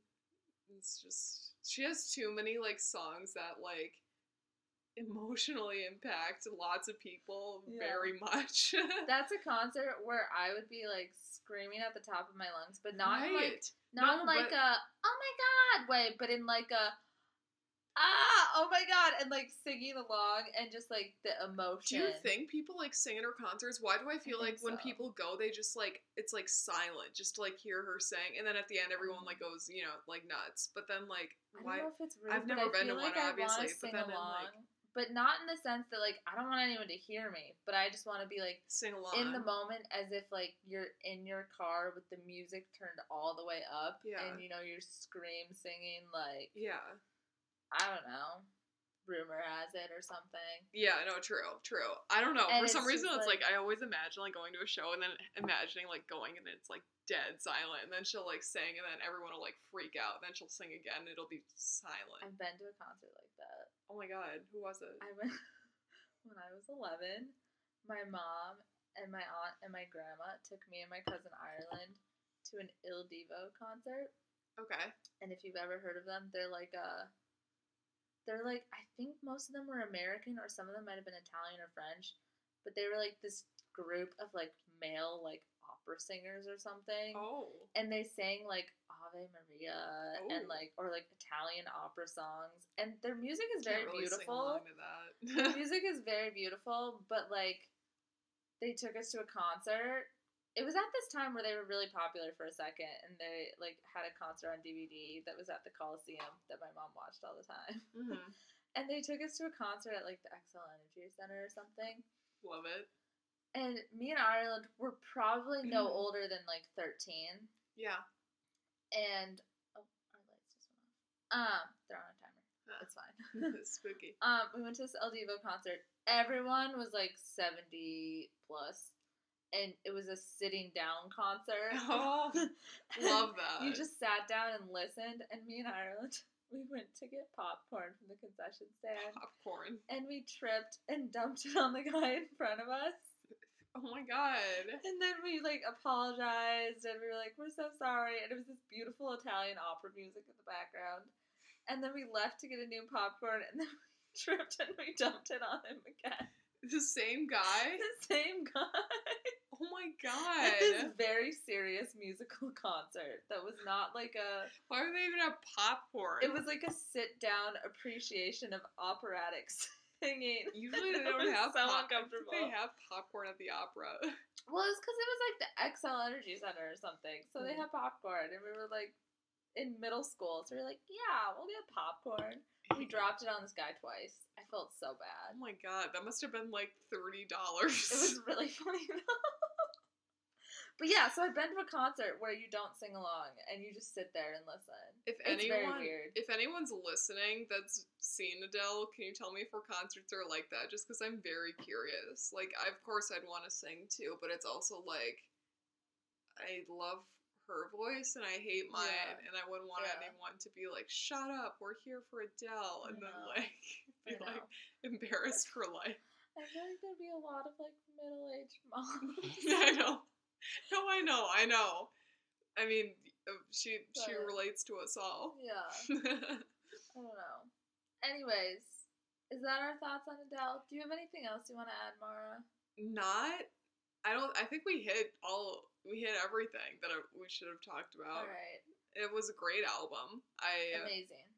It's just she has too many like songs that like emotionally impact lots of people Yeah. very much. That's a concert where I would be like screaming at the top of my lungs, but not in, like not No, like but- a oh my god way, but in like a ah oh my god and like singing along and just like the emotion. Do you think people like sing at her concerts? Why do I feel like when so. people go, they just like it's like silent, just to like hear her sing, and then at the end, everyone like goes, you know, like nuts. But then like, I don't why? know if it's rude, I've never been to like one, I obviously, but then in, like- but not in the sense that like I don't want anyone to hear me, but I just want to be like Sing along in the moment as if like you're in your car with the music turned all the way up Yeah. and you know you're scream singing like Yeah, I don't know, rumor has it or something. yeah, no, true, true. I don't know. And For some reason, it's like, like- I always imagine like going to a show and then imagining like going and it's like dead silent, and then she'll like sing, and then everyone will like freak out, and then she'll sing again, and it'll be silent. I've been to a concert like that. Oh my god, who was it? I went when I was 11. My mom and my aunt and my grandma took me and my cousin Ireland to an Il Divo concert. Okay, And if you've ever heard of them, they're like a they're like I think most of them were American or some of them might have been Italian or French, but they were like this group of like male like opera singers or something. Oh. And they sang like Ave Maria and like or like Italian opera songs. And their music is very really beautiful. along to the that. music is very beautiful, but like they took us to a concert. It was at this time where they were really popular for a second, and they like had a concert on DVD that was at the Coliseum that my mom watched all the time. Mhm. And they took us to a concert at like the Xcel Energy Center or something. Love it. And me and Ireland were probably no Mhm. older than like thirteen. Yeah. And oh, our lights just went off. Um, they're on a timer. Ah. It's fine. Spooky. Um, we went to this Il Divo concert. Everyone was like 70 plus, and it was a sitting down concert. Oh, love that. you just sat down and listened, and me and Ireland, we went to get popcorn from the concession stand, popcorn. and we tripped and dumped it on the guy in front of us. Oh my god. And then we like apologized, and we were like, "We're so sorry." And it was this beautiful Italian opera music in the background. And then we left to get a new popcorn, and then we tripped and we dumped it on him again. The same guy? the same guy. Oh my At this very serious musical concert that was not like a. Why would they even have popcorn? It was like a sit down appreciation of operatic singing. Usually they don't have so pop- uncomfortable. They have popcorn at the opera. Well, it was because it was like the Xcel Energy Center or something. So they Mm. had popcorn, and we were like in middle school. So we were like, yeah, we'll get popcorn. We dropped it on this guy twice. I felt so bad. Oh my god, that must have been like thirty dollars. It was really funny though. But yeah, so I've been to a concert where you don't sing along and you just sit there and listen. If It's very anyone, weird. if anyone's listening that's seen Adele, can you tell me if her concerts are like that? Just because I'm very curious. Like, I, of course, I'd want to sing too, but it's also like, I love her voice and I hate mine, Yeah. and I wouldn't want Yeah. anyone to be like, "Shut up, we're here for Adele," and then like be like embarrassed for life. I feel like there'd be a lot of like middle aged moms. I know. No, I know. I know. I mean, uh, she she relates to us all. Yeah, I don't know. Anyways, is that our thoughts on Adele? Do you have anything else you want to add, Mara? Not. I don't. I think we hit all. We hit everything that we should have talked about. All right, It was a great album. I amazing.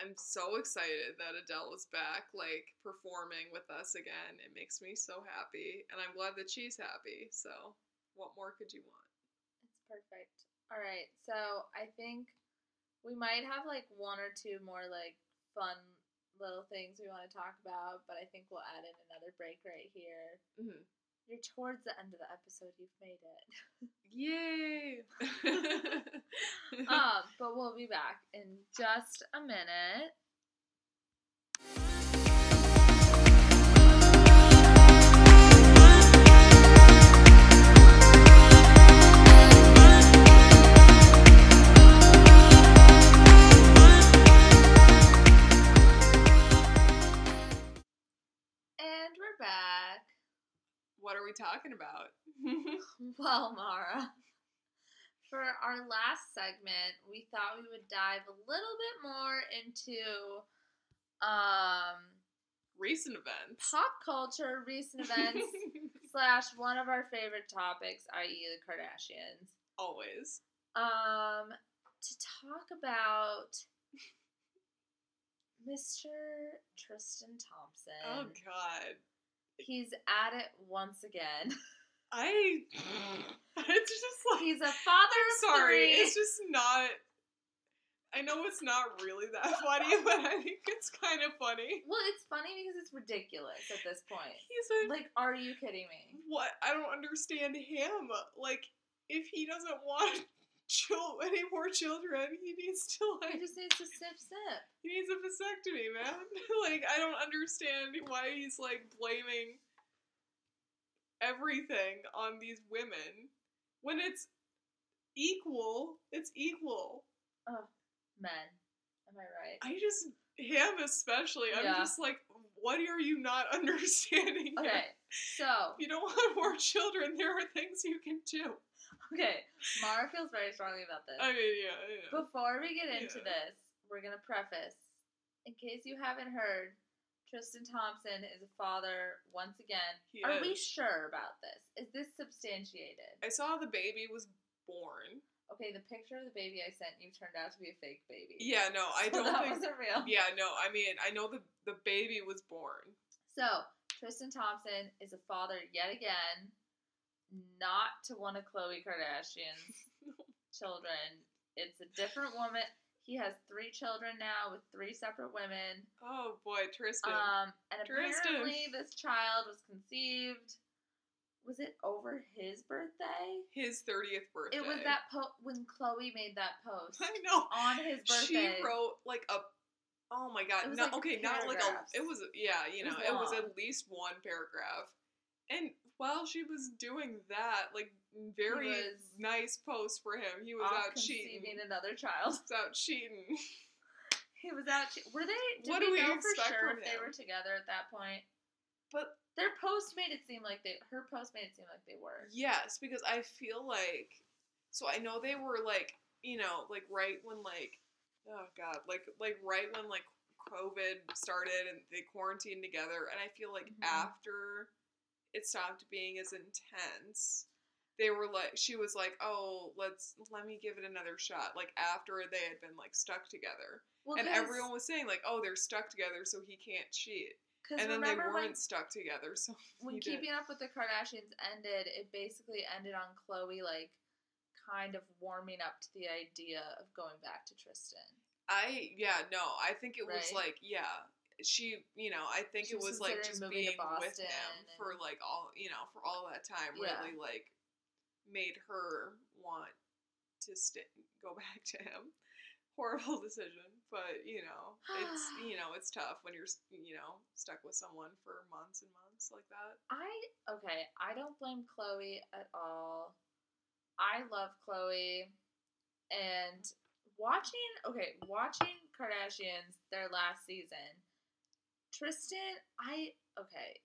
I'm so excited that Adele is back, like performing with us again. It makes me so happy, and I'm glad that she's happy. So, what more could you want? It's perfect. All right, so I think we might have like one or two more like fun little things we want to talk about, but I think we'll add in another break right here. Mhm. You're towards the end of the episode. You've made it. Yay! um, but we'll be back in just a minute. What are we talking about? Well, Mara, for our last segment, we thought we would dive a little bit more into um, Recent events. pop culture, recent events, slash one of our favorite topics, i.e., the Kardashians. Always. Um, to talk about Mr. Tristan Thompson. Oh God. He's at it once again. I. It's just like. He's a father I'm of sorry. three. It's just not. I know it's not really that funny, but I think it's kind of funny. Well, it's funny because it's ridiculous at this point. He's a Like, are you kidding me? what? I don't understand him. Like, if he doesn't want chil- any more children, he needs to He just needs to sip sip. he needs a vasectomy, man. like, I don't understand why he's like blaming everything on these women when it's equal. It's equal. Men. Am I right? I just him especially. I'm just like, what are you not understanding? here? Okay, so If you don't want more children, there are things you can do. Okay, Mara feels very strongly about this. I mean, yeah, yeah. Before we get into Yeah. this, we're gonna preface, in case you haven't heard, Tristan Thompson is a father once again. He Are we sure about this? Is this substantiated? I saw the baby was born. Okay, the picture of the baby I sent you turned out to be a fake baby. Yeah, no, I So don't that think. wasn't real. Yeah, no, I mean, I know the the baby was born. So Tristan Thompson is a father yet again, not to one of Khloe Kardashian's children. It's a different woman. He has three children now with three separate women. Oh boy, Tristan. Um, and Tristan. apparently this child was conceived. Was it over his birthday? His thirtieth birthday. It was that po- when Khloe made that post I know. on his birthday. She wrote like a. Oh my god! It No, like okay, not like a. It was yeah, you It know, was it was at least one paragraph, and while she was doing that, like very nice post for him, he was out cheating. another child. He was out cheating. He was out. che- Were they? Did What we, do we know for sure if they were together at that point? But Their post made it seem like they. Her post made it seem like they were. yes, because I feel like. So I know they were like you know like right when like oh god like like right when like COVID started and they quarantined together, and I feel like Mhm. after it stopped being as intense, they were like she was like, oh, let's let me give it another shot. Like after they had been like stuck together, Well, and everyone was saying like, oh, they're stuck together, so he can't cheat, and then they weren't when stuck together, so when. Keeping Up with the Kardashians ended, it basically ended on Khloe like kind of warming up to the idea of going back to Tristan. I yeah no I think it was like yeah she you know I think She it was was like just being with him for like all you know for all that time Yeah. really like made her want to st- go back to him. Horrible decision, but you know it's you know it's tough when you're you know stuck with someone for months and months like that. I okay, I don't blame Khloe at all. I love Khloe and watching okay, watching Kardashians their last season. Tristan, I okay,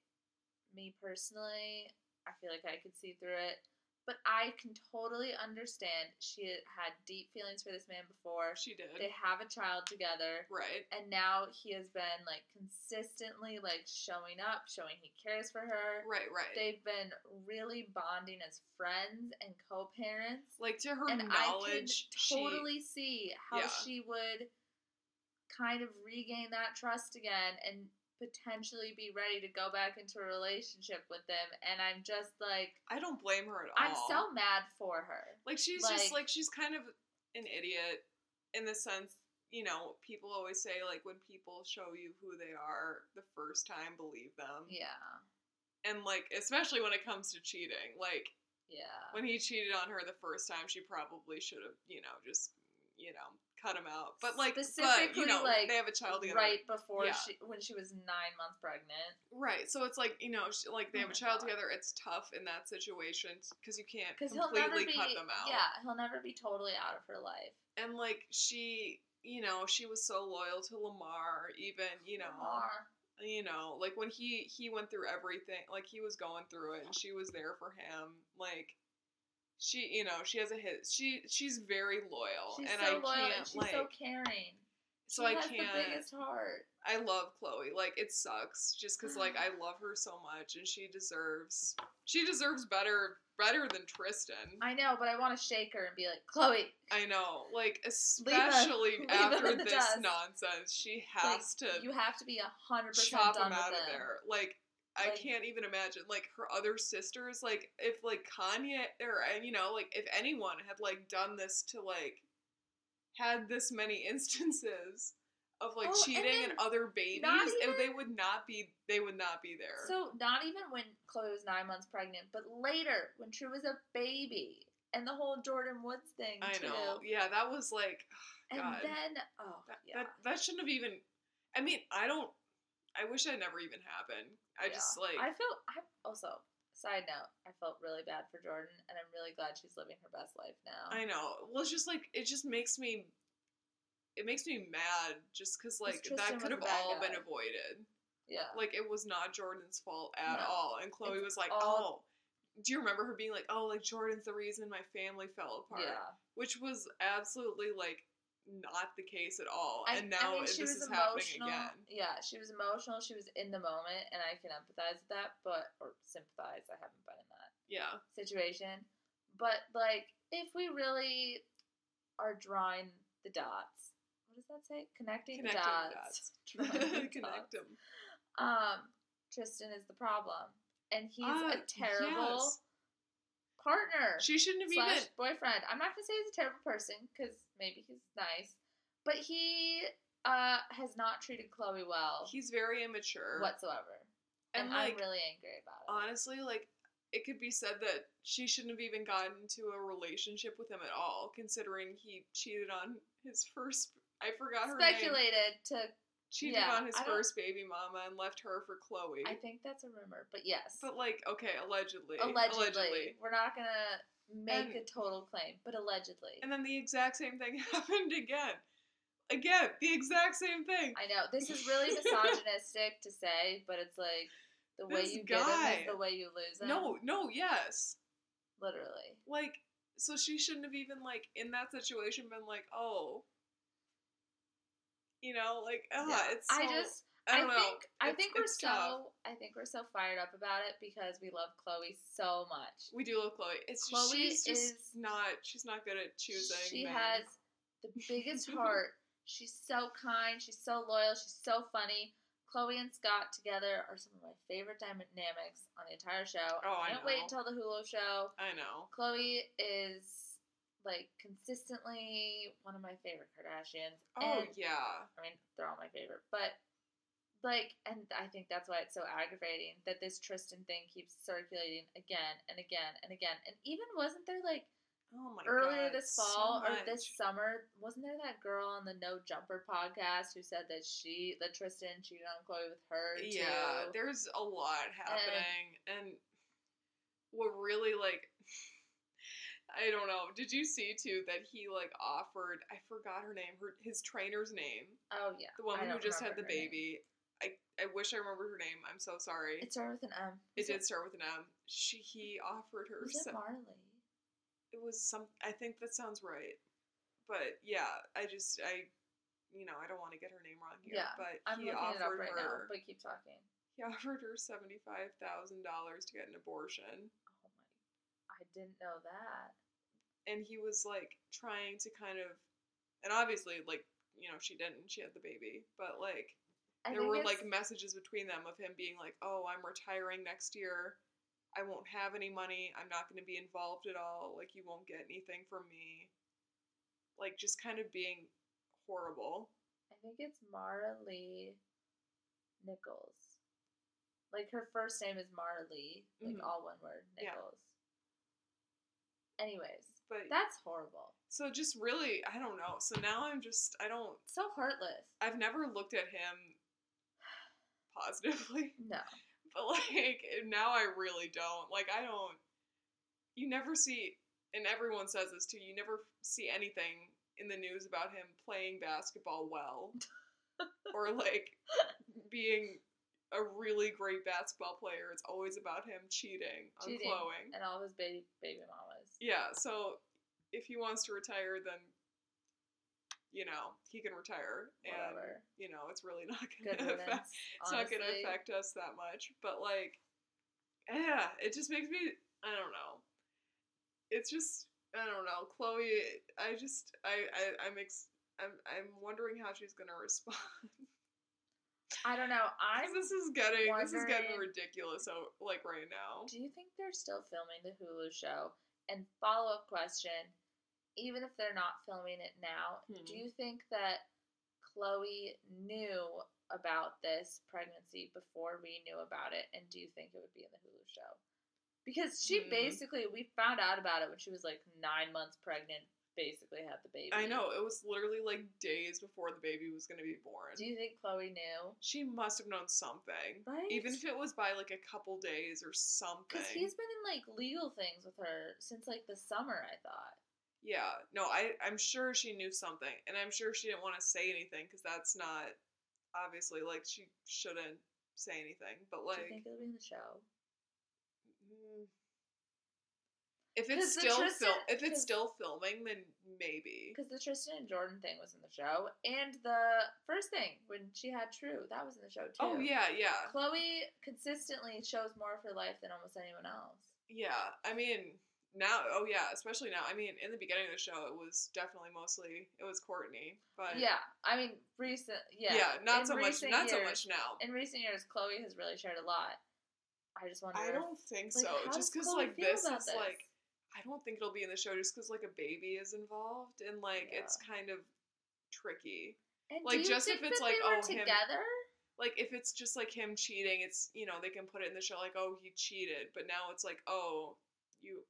me personally, I feel like I could see through it, but I can totally understand she had deep feelings for this man before. She did They have a child together right. and now he has been like consistently like showing up, showing he cares for her. Right, right. They've been really bonding as friends and co-parents. like to her and knowledge, I can totally she, see how Yeah. she would kind of regain that trust again and potentially be ready to go back into a relationship with them. And I'm just like, I don't blame her at all. I'm so mad for her. Like she's just Like- like she's kind of an idiot in the sense, you know, people always say like when people show you who they are the first time, believe them. Yeah, And like especially when it comes to cheating, like yeah. when he cheated on her the first time, she probably should have, you know, just you know, cut him out. But like, but Specifically, you know, like, they have a child together, right before Yeah. she when she was nine months pregnant. Right. So it's like you know, sh- like they Oh have a child God. together. It's tough in that situation because you can't Because he'll never completely be cut them out. yeah he'll never be totally out of her life. and like she you know she was so loyal to lamar even you know Lamar. you know like when he he went through everything like he was going through it and she was there for him like she you know she has a hit she she's very loyal She's and so i loyal can't and she's like so caring. so she i has can't the biggest heart. i love khloe like it sucks just because like i love her so much and she deserves she deserves better better than tristan I know, but I want to shake her and be like, Khloe, I know, like especially him after the this dust. nonsense, she like, has to you have to be a hundred percent chop done him out with of there. Like I Like- can't even imagine. Like her other sisters, like if like Kanye or uh, you know, like if anyone had like done this to like had this many instances of like Oh, cheating and, then other babies, even- they would not be they would not be there. So not even when Khloe was nine months pregnant, but later when true was a baby, and the whole Jordyn Woods thing I too. know. Yeah, that was like And then oh that, yeah, that that shouldn't have even I mean, I don't I wish that never even happened. I yeah. just like I felt I also side note I felt really bad for Jordyn, and I'm really glad she's living her best life now. I know. Well, it's just like it just makes me. It makes me mad just because like that could have all guy. been avoided. yeah, Like it was not Jordyn's fault at No. all. And Khloe It's was like, all- "Oh, do you remember her being like, oh, like Jordyn's the reason my family fell apart?" yeah. Which was absolutely like not the case at all. I, and now I mean, this was is happening again. Yeah, she was emotional. She was in the moment, and I can empathize with that. But or sympathize. I haven't been in that Yeah. situation. But like, if we really are drawing the dots, what does that say? Connecting Connecting dots. Drawing Connect them. Um, Tristan is the problem, and he's Ah, a terrible yes. Partner She shouldn't have slash even. boyfriend. I'm not gonna say he's a terrible person because maybe he's nice, but he uh has not treated Khloe well He's very immature. whatsoever, and, And like I'm really angry about it. honestly, like it could be said that she shouldn't have even gotten into a relationship with him at all, considering he cheated on his first. I forgot her name. Speculated to. Cheated Yeah, on his first baby mama and left her for Khloe. I think that's a rumor, but yes, but like, okay, allegedly. allegedly, we're not gonna make And- a total claim, but allegedly. And then the exact same thing happened again. Again, the exact same thing. I know this is really misogynistic to say, but it's like the way This you get him is the way you lose him. No, no, yes. literally. Like, so she shouldn't have even like in that situation been like, oh, you know, like, ah, Yeah. it's. So, I just I I, don't know. think I think we're so tough. I think we're so fired up about it because we love Khloe so much. We do love Khloe. It's Khloe just is- not. She's not good at choosing. She men. has the biggest heart. She's so kind. She's so loyal. She's so funny. Khloe and Scott together are some of my favorite dynamics on the entire show. Oh, I can't wait know. until the Hulu show. I know. Khloe is like consistently one of my favorite Kardashians. Oh and yeah. I mean, they're all my favorite, but like, and I think that's why it's so aggravating that this Tristan thing keeps circulating again and again and again. And even wasn't there like Oh my earlier god. this so fall or this summer, wasn't there that girl on the No Jumper podcast who said that she, that Tristan cheated on Khloe with her too? Yeah, there's a lot happening, and what really like. I don't know. Did you see too that he like offered? I forgot her name. Her his trainer's name. oh yeah, The woman who just had the her name. baby. I I wish I remembered her name. I'm so sorry. It started with an M. it Was did start with an M. She he offered her. Was it Marley? it was some. I think that sounds right. But yeah, I just I, you know, I don't want to get her name wrong here. Yeah, but I'm he it offered right her. now, but keep talking. He offered her seventy five thousand dollars to get an abortion. Oh my, I didn't know that. And he was like trying to kind of and obviously like you know she didn't she had the baby but like I there were it's- like messages between them of him being like oh i'm retiring next year i won't have any money i'm not going to be involved at all like you won't get anything from me like just kind of being horrible I think it's Mara Lee Nichols. Like her first name is Mara Lee, like Mhm. all one word, Nichols. Yeah. Nichols. Anyways, but that's horrible. so just really i don't know so now i'm just i don't So heartless. i've never looked at him positively No. But like now I really don't. Like I don't you never see and everyone says this too, you never see anything in the news about him playing basketball well or like being a really great basketball player. It's always about him cheating on Cheating. Khloe. And all his baby baby mamas. Yeah, so if he wants to retire then you know, he can retire and Whatever. you know, it's really not gonna affect it's not gonna affect us that much. But like, yeah, it just makes me. I don't know. It's just I don't know, Khloe. I just I I I'm ex- I'm I'm wondering how she's gonna respond. I don't know. I'm this is getting this is getting ridiculous. So like right now. Do you think they're still filming the Hulu show? And follow up question, even if they're not filming it now, Hmm. do you think that Khloe knew about this pregnancy before we knew about it? And do you think it would be in the Hulu show? Because she Hmm. basically, we found out about it when she was like nine months pregnant, basically had the baby. I know it was literally like days before the baby was gonna be born. Do you think Khloe knew? she must have known something, Right? even if it was by like a couple days or something. Because he's been in like legal things with her since like the summer, I thought. Yeah, no, I I'm sure she knew something, and I'm sure she didn't want to say anything because that's not obviously like she shouldn't say anything. But like. do you think it'll be in the show? mm, If it's still Tristan- fil- if it's still filming, then maybe. Because the Tristan and Jordyn thing was in the show, and the first thing when she had True, that was in the show too. Oh yeah, yeah, Khloe consistently shows more of her life than almost anyone else. yeah. I mean, now, oh yeah, especially now. I mean, in the beginning of the show, it was definitely mostly it was Kourtney, but yeah, I mean, recent, yeah, yeah, not so much, not so much now. In recent years, Khloe has really shared a lot. I just wonder. I don't think like, so. Just because like this is this? like, I don't think it'll be in the show just because like a baby is involved and like it's kind of tricky. And like, just if it's like, oh, him- together. Like if it's just like him cheating, it's you know they can put it in the show like oh he cheated, but now it's like oh you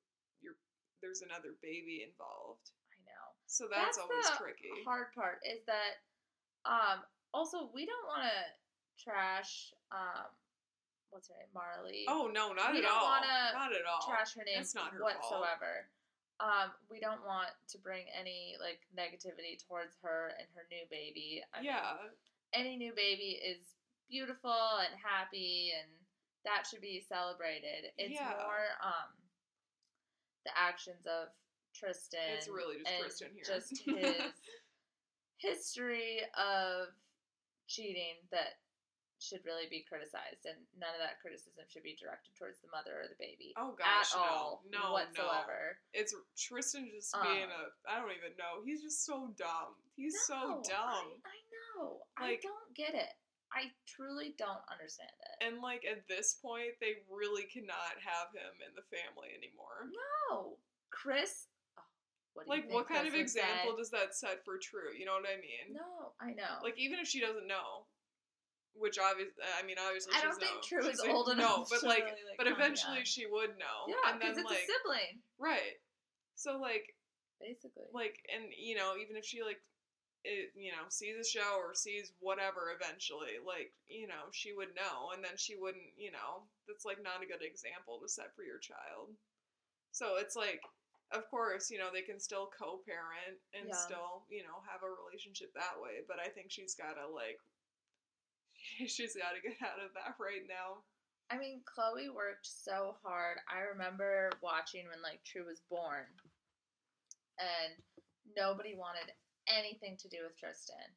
you're there's another baby involved. I know. So that's, always the tricky. hard part is that um also we don't want to trash um what's her name Marley. Oh no, not We at all. Not at all. trash her name That's not her fault. whatsoever. Um, we don't want to bring any like negativity towards her and her new baby. I mean, yeah, any new baby is beautiful and happy, and that should be celebrated. It's Yeah. more um the actions of Tristan. it's really just Tristan here. Just his history of cheating that should really be criticized, and none of that criticism should be directed towards the mother or the baby oh gosh, at all no, no, whatsoever. no. It's Tristan just Um, being a. I don't even know. He's just so dumb. He's so dumb. I, I know. Like- I don't get it. I truly don't understand it. And like at this point, they really cannot have him in the family anymore. no, Kris. Oh, what Like, what kind Kris of example does that set for True? You know what I mean? No, I know. Like, even if she doesn't know, which obviously, uh, I mean, obviously, I don't think. True She's is like, old No, enough but to like, really, like, but eventually she would know. yeah, and because then it's like, a sibling, right. So like, basically. like, and you know, even if she like, it, you know, sees a show or sees whatever eventually, like, you know, she would know, and then she wouldn't, you know, that's like not a good example to set for your child. So it's like, of course, you know, they can still co-parent and Yeah. still, you know, have a relationship that way, but I think she's gotta like, she's gotta get out of that right now. I mean, Khloe worked so hard. I remember watching when like True was born, and nobody wanted anything to do with Tristan.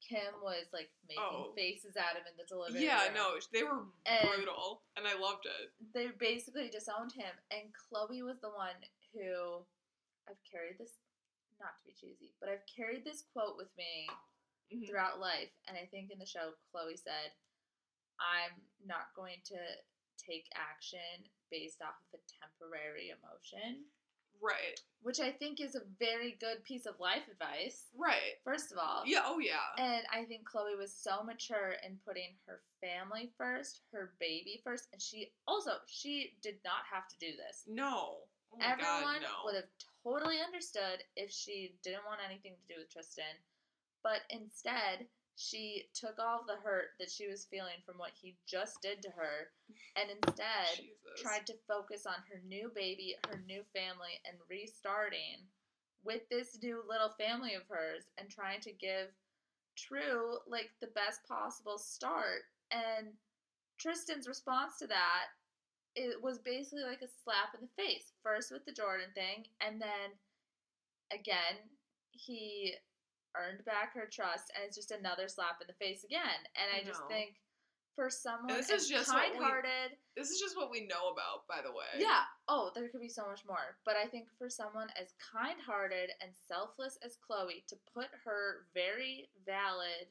Kim was like making Oh. faces at him in the delivery Yeah, room. no, they were And- brutal, and I loved it. They basically disowned him, and Khloe was the one who I've carried this. Not to be cheesy, but I've carried this quote with me Mhm. throughout life. And I think in the show, Khloe said, I'm not going to take action based off of a temporary emotion, Right, which I think is a very good piece of life advice, right. first of all. Yeah, oh yeah. And I think Khloe was so mature in putting her family first, her baby first, and she also she did not have to do this. No. Oh Everyone God, no. would have totally understood if she didn't want anything to do with Tristan, but instead she took all the hurt that she was feeling from what he just did to her, and instead Jesus. tried to focus on her new baby, her new family, and restarting with this new little family of hers and trying to give True like the best possible start. And Tristan's response to that it was basically like a slap in the face. First with the Jordyn thing, and then again, he earned back her trust, and it's just another slap in the face again. And I, I just think for someone this is just what we- kind-hearted, This is just what we know about, by the way. yeah. Oh, there could be so much more. But I think for someone as kind-hearted and selfless as Khloe to put her very valid,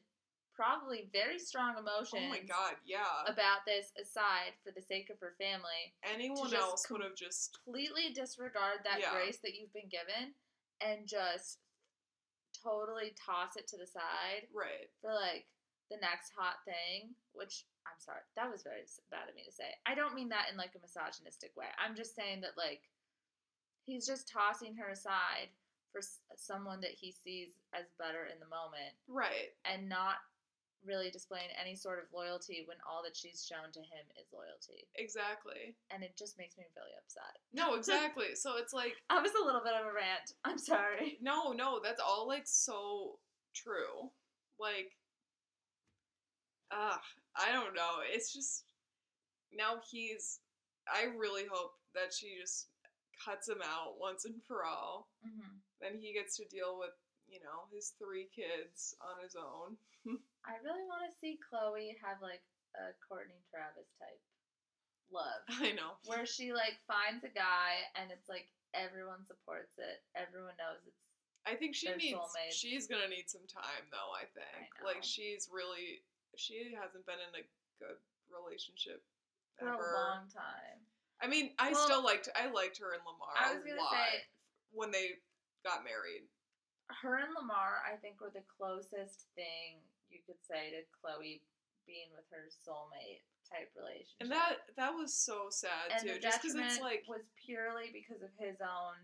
probably very strong emotions Oh my god, yeah. about this aside for the sake of her family, Anyone else would have just completely disregard that Yeah. grace that you've been given and just totally toss it to the side right. for like the next hot thing, which I'm sorry, that was very bad of me to say. I don't mean that in like a misogynistic way. I'm just saying that like he's just tossing her aside for s- someone that he sees as better in the moment Right. and not really displaying any sort of loyalty when all that she's shown to him is loyalty. Exactly. And it just makes me really upset. No, exactly. so it's like I was a little bit of a rant. I'm sorry. no, no, that's all like so true. Like ah, I don't know. It's just now he's I really hope that she just cuts him out once and for all. hmm Then he gets to deal with, you know, his three kids on his own. I really want to see Khloe have like a Kourtney Travis type love, I know. where she like finds a guy and it's like everyone supports it, everyone knows it's I think she needs. soulmates. She's gonna need some time, though. I think. I Like she's really. She hasn't been in a good relationship for ever. a long time. I mean, I Well, still liked. I liked her and Lamar I was gonna say when they got married. her and Lamar, I think, were the closest thing you could say to Khloe being with her soulmate type relationship. And that that was so sad and too, just because it's like was purely because of his own.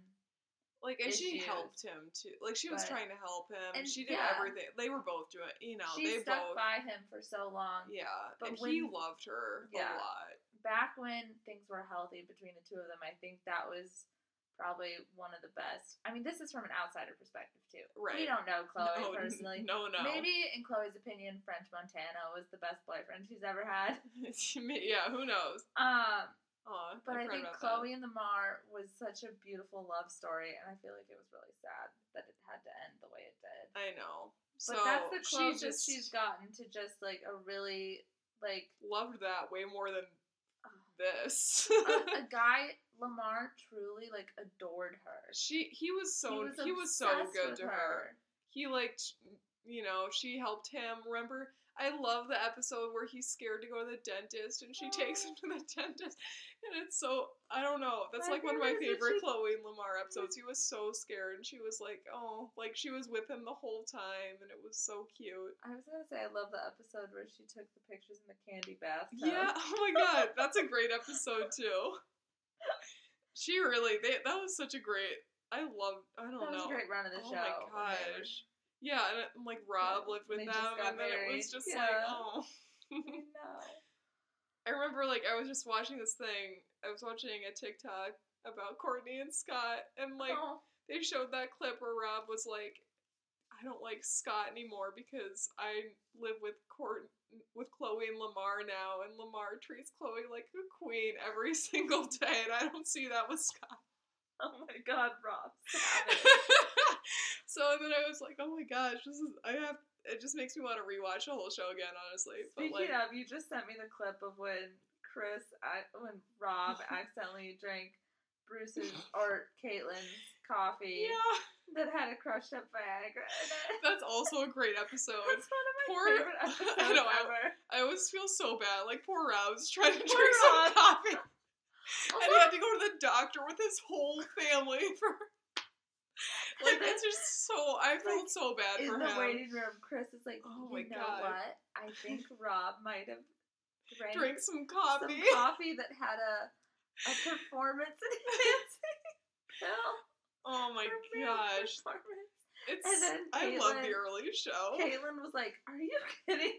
like, and she helped him too. Like she was But- trying to help him. and she did yeah. everything. They were both doing. You know, she they stuck both. by him for so long. Yeah, But and he loved her Yeah. a lot. Back when things were healthy between the two of them, I think that was probably one of the best. I mean, this is from an outsider perspective too. Right. We don't know Khloe no, personally. No, no. Maybe in Khloe's opinion, French Montana was the best boyfriend she's ever had. yeah, who knows? Um, Aw, But I think about that. Khloe and Lamar was such a beautiful love story, and I feel like it was really sad that it had to end the way it did. I know. So But that's the she closest just she's gotten to just like a really like loved that way more than this. a, a guy. Lamar truly like adored her. she he was so he was, so good to her. He liked you know, she helped him. Remember I love the episode where he's scared to go to the dentist and she takes him to the dentist. And it's so I don't know. That's My like one of my favorite is favorite that she- Khloe and Lamar episodes. He was so scared and she was like, "Oh, like she was with him the whole time and it was so cute." I was gonna say I love the episode where she took the pictures in the candy bathtub. Yeah, oh my god, that's a great episode too. She really they that was such a great I love I don't that was know. a great run of the oh show. my they were- gosh. Yeah, and like Rob Yeah, lived with them and then it was just like, oh I. I remember like I was just watching this thing. I was watching a TikTok about Kourtney and Scott and like oh, they showed that clip where Rob was like, I don't like Scott anymore because I live with Kourt with Khloe and Lamar now, and Lamar treats Khloe like a queen every single day, and I don't see that with Scott. oh my God, Rob. So then I was like, oh my gosh, this is I have. It just makes me want to rewatch the whole show again, honestly. But Speaking like, of, you just sent me the clip of when Kris, I, when Rob accidentally drank Bruce's or Caitlyn's coffee yeah, that had a crushed up Viagra in it. that's also a great episode. That's one of my Poor- favorite I know, I- ever. I always feel so bad. Like poor Rob's trying to Poor drink some Rob. coffee. and he had to go to the doctor with his whole family for like then, it's just so I felt like, so bad in for the him. waiting room, Kris is like, Oh you know God. what? I think Rob might have drank Drink some some coffee. coffee that had a a performance enhancing pill. Oh my gosh. It's And then I love the early show. Caitlyn was like, "Are you kidding?"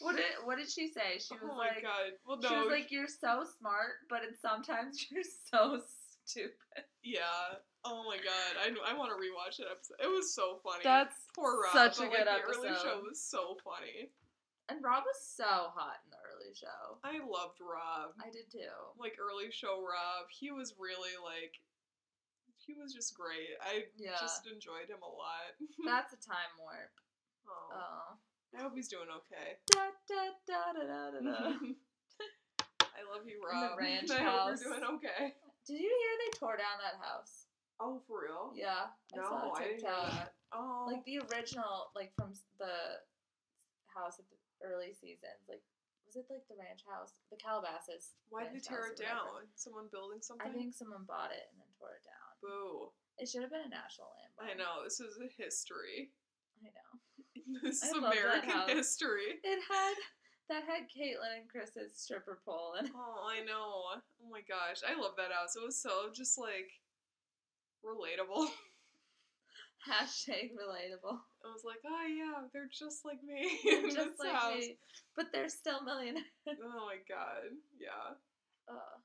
What did What did she say? She oh was oh my like, god. Well "She was like, you're so smart, but sometimes you're so stupid." yeah. Oh my god. I I want to rewatch that episode. It was so funny. That's poor Rob. such a but, good like, the early show was so funny. And Rob was so hot in the early show. I loved Rob. I did too. like early show Rob. He was really like he was just great. I Yeah. just enjoyed him a lot. That's a time warp. oh, Oh. I hope he's doing okay. Da, da, da, da, da, da. I love you, Rob. the Rob. ranch I house. hope you're doing okay. Did you hear they tore down that house? Oh, for real? Yeah, I No, saw I didn't hear that. Oh, Like the original, like from the house at the early seasons. Like, was it like the ranch house, the Calabasas? why did they tear it down? Someone building something? I think someone bought it and then tore it down. Boo. It should have been a national landmark. I know. This is a history. I know. This is American history. It had that had Caitlyn and Kris's stripper pole and Oh, I know. Oh my gosh. I love that house. It was so just like relatable. hashtag relatable. I was like, oh yeah, they're just like me Just like house. me, but they're still millionaires. Oh my god, yeah. Uh,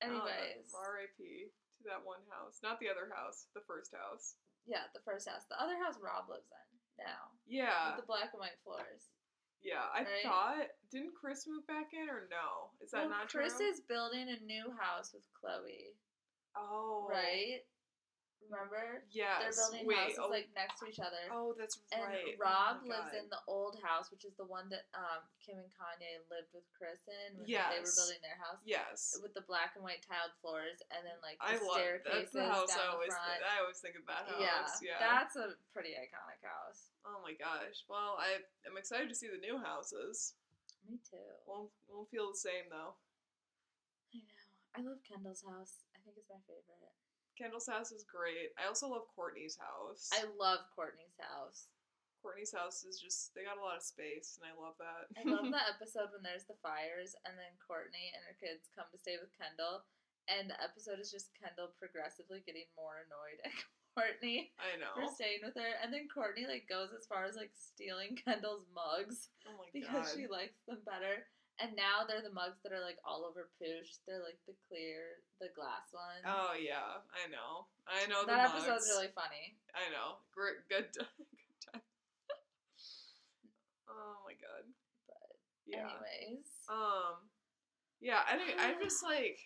anyways, R.I.P. to that one house, not the other house, the first house. yeah, the first house, the other house Rob lives in now Yeah, with the black and white floors. yeah. I right? thought didn't Kris move back in or no? Is that Well, not Kris true? Kris is building a new house with Khloe. Oh. right? Remember? Yes. They're building Wait. houses oh, like next to each other. oh, that's and right. Oh Rob my lives in the old house, which is the one that um, Kim and Kanye lived with Kris in when they were building their house. Yes. With the black and white tiled floors, and then like I the love staircases that's the house I down the always front. I always think of that yeah, house. Yeah. that's a pretty iconic house. Oh my gosh. Well, I am excited to see the new houses. Me too. Won't won't feel the same though. I know. I love Kendall's house. I think it's my favorite. Kendall's house is great. I also love Kourtney's house. I love Kourtney's house. Kourtney's house is just they got a lot of space and I love that. I love that episode when there's the fires and then Kourtney and her kids come to stay with Kendall, and the episode is just Kendall progressively getting more annoyed at Kourtney I know. for staying with her, and then Kourtney like goes as far as like stealing Kendall's mugs Oh my because god. she likes them better. And now they're the mugs that are like all over poosh. They're like the clear, the glass ones. Oh yeah, I know. I know that episode's mugs. really funny. I know. Great good good time. oh my god. But Yeah. anyways, Um yeah, I think I'm just like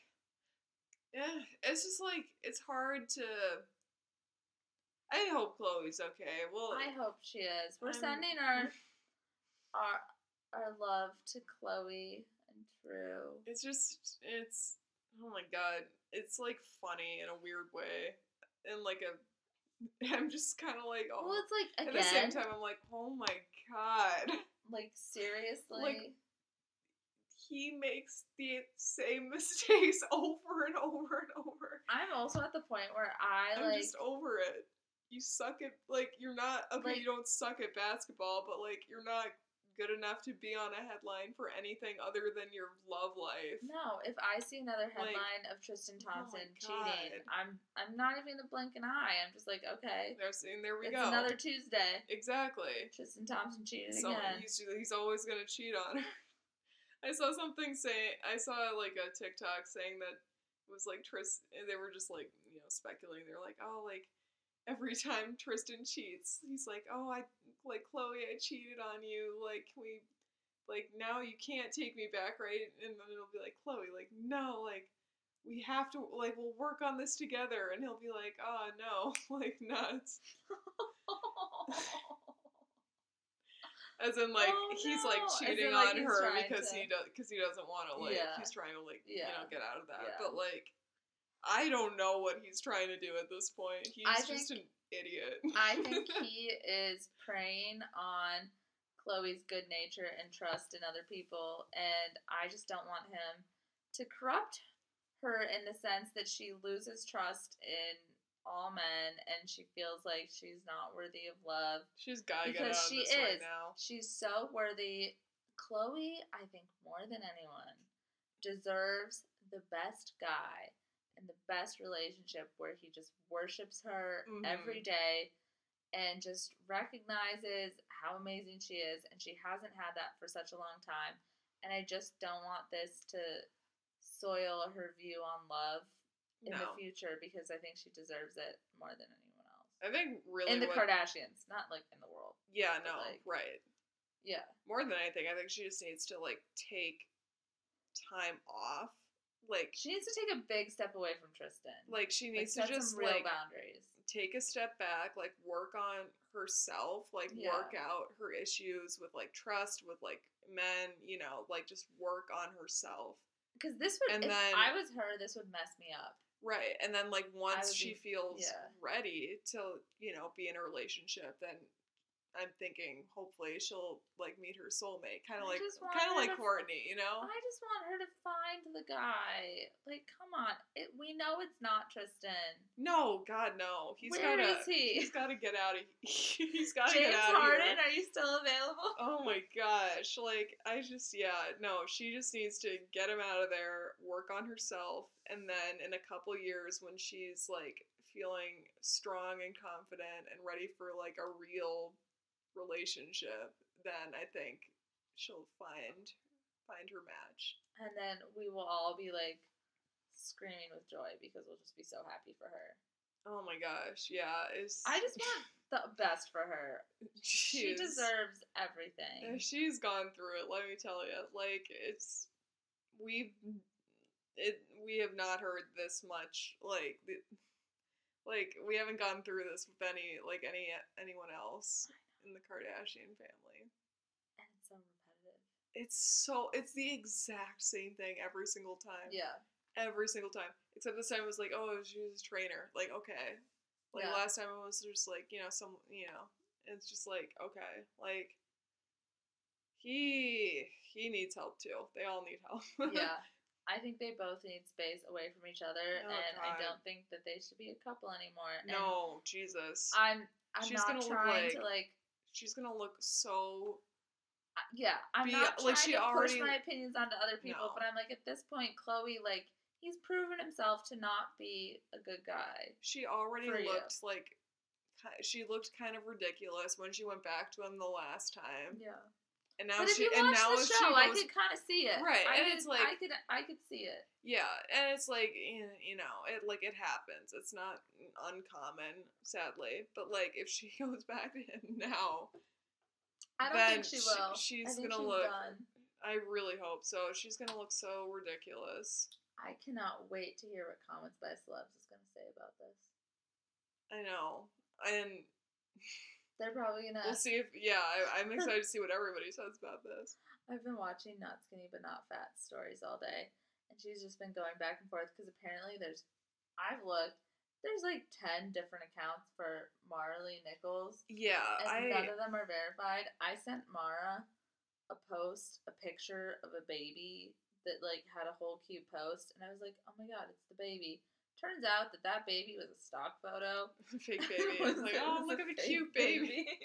yeah, it's just like it's hard to I hope Khloe's okay. Well I hope she is. We're I'm- sending our our our love to Khloe and True. it's just it's oh my god. It's like funny in a weird way. And like a I'm just kinda like oh Well, it's like at the same time I'm like, oh my god. like seriously. Like, he makes the same mistakes over and over and over. I'm also at the point where I I'm like just over it. You suck at like you're not okay. Like- you don't suck at basketball, but like you're not good enough to be on a headline for anything other than your love life. no. If I see another Like, headline of Tristan oh Thompson cheating, I'm I'm not even gonna blink an eye. I'm just like, okay, There's there we it's go. another Tuesday. exactly. Tristan Thompson cheated So again. he's he's always gonna cheat on her. I saw something saying I saw like a TikTok saying that it was like Tris. They were just like you know speculating. They're like, oh, like every time Tristan cheats, he's like, oh, I like Khloe, I cheated on you. Like, can we, like now you can't take me back, right? And then it'll be like Khloe, like no, like. We have to like we'll work on this together, and he'll be like, "Oh no, like nuts." As in, like Oh, he's like no. In, cheating like, on her because to- he does because he doesn't want to like Yeah. he's trying to like you know get out of that. Yeah. But like, I don't know what he's trying to do at this point. He's I just think- an idiot. I think he is preying on Khloe's good nature and trust in other people, and I just don't want him to corrupt her in the sense that she loses trust in all men and she feels like she's not worthy of love. She's gotta get Because out of she this right is. now. She's so worthy. Khloe, I think more than anyone, deserves the best guy and the best relationship where he just worships her Mhm. every day and just recognizes how amazing she is. And she hasn't had that for such a long time. And I just don't want this to soil her view on love in No, the future because I think she deserves it more than anyone else. I think really in the what, Kardashians, not like in the world. yeah, no, like- right. Yeah. More than anything, I think she just needs to like take time off. Like, She needs to take a big step away from Tristan. like she Like, needs to just real like boundaries. take a step back, like work on herself, like Yeah. work out her issues with like trust with like men, you know, like just work on herself. Because this would, And if then- I was her, this would mess me up. Right. And then like once she be- feels yeah. ready to, you know, be in a relationship, then I'm thinking hopefully she'll like meet her soulmate, kind of like kind of like to- Kourtney, you know? I just want her to find the guy. Like, come on. It, we know it's not Tristan. No, God no. He's Where gotta is he? he's gotta get out of he's gotta James get out Harden, of here. are you still available? Oh my gosh. Like, I just, yeah, no, she just needs to get him out of there, work on herself, and then in a couple years when she's like feeling strong and confident and ready for like a real relationship, then I think she'll find find her match. And then we will all be like screaming with joy because we'll just be so happy for her. Oh my gosh, yeah, it's I just want the best for her. She she's- deserves everything. She's gone through it, let me tell you. Like it's we've it we have not heard this much like the, like we haven't gone through this with any like any anyone else in the Kardashian family. And it's so repetitive. It's so it's the exact same thing every single time. Yeah. Every single time. Except this time it was like, oh, she was a trainer. Like, okay. Like Yeah. last time it was just like, you know, some you know, it's just like, okay. Like he he needs help too. They all need help. yeah. I think they both need space away from each other, Oh, and I don't think that they should be a couple anymore. And no, Jesus. I'm I'm She's not gonna look trying like- to like She's gonna look so yeah, I'm Be- not like, trying she to already- push my opinions onto other people, No. but I'm like at this point, Khloe, like he's proven himself to not be a good guy. she already For you. looked like she looked kind of ridiculous when she went back to him the last time. Yeah, And now but if you and watch now the she show, I could kind of see it. Right, I and could, it's like- I could I could see it. Yeah, and it's like you know, it like it happens. It's not uncommon, sadly. But like if she goes back to him now, I don't think she she- will. she's gonna she's look- done. I really hope so. She's gonna look so ridiculous. I cannot wait to hear what comments by celebs is gonna say about this. I know, and They're probably gonna. we'll see if yeah. I, I'm excited to see what everybody says about this. I've been watching Not Skinny But Not Fat stories all day, and she's just been going back and forth because apparently there's, I've looked, there's like 10 different accounts for Marley Nichols, Yeah, and none I of them are verified. I sent Mara a post, a picture of a baby that like had a whole cute post, and I was like, oh my god, it's the baby. Turns out that that baby was a stock photo. fake baby. I was- was like, oh look at the cute baby.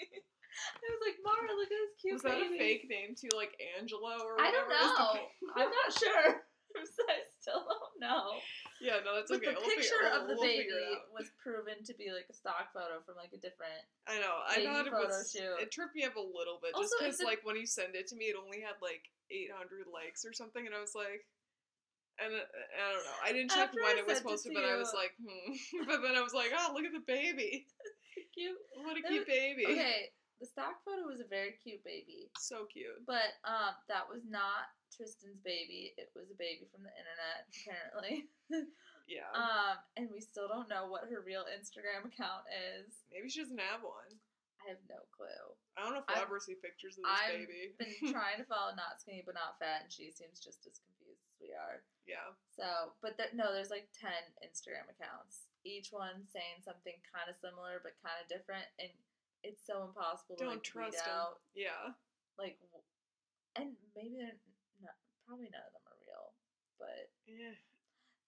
I was like, Mara, look at this cute baby. Was that a fake name too, like Angela or I whatever? don't know. I'm not sure. I still don't know. Yeah, no, that's But okay. the we'll picture of the we'll baby was proven to be like a stock photo from like a different. I know. I baby thought it was. shoot. It tripped me up a little bit, Also, just because like when you send it to me, it only had like 800 likes or something, and I was like, and uh, I don't know. I didn't check After when it was posted, it supposed to, to but I was like, hmm. but then I was like, oh, look at the baby. Cute. What a cute was- baby. Okay, the stock photo was a very cute baby, So cute. but um, that was not Tristan's baby. It was a baby from the internet, apparently. Yeah. um, and we still don't know what her real Instagram account is. Maybe she doesn't have one. I have no clue. I don't know if we'll I've- ever see pictures of this I've baby. been trying to follow Not Skinny But Not Fat, and she seems just as confused as we are. Yeah. So, but there, no, there's like 10 Instagram accounts, each one saying something kind of similar but kind of different, and it's so impossible to Don't like trust out. Yeah. Like, w- and maybe they're not, probably none of them are real, but Yeah.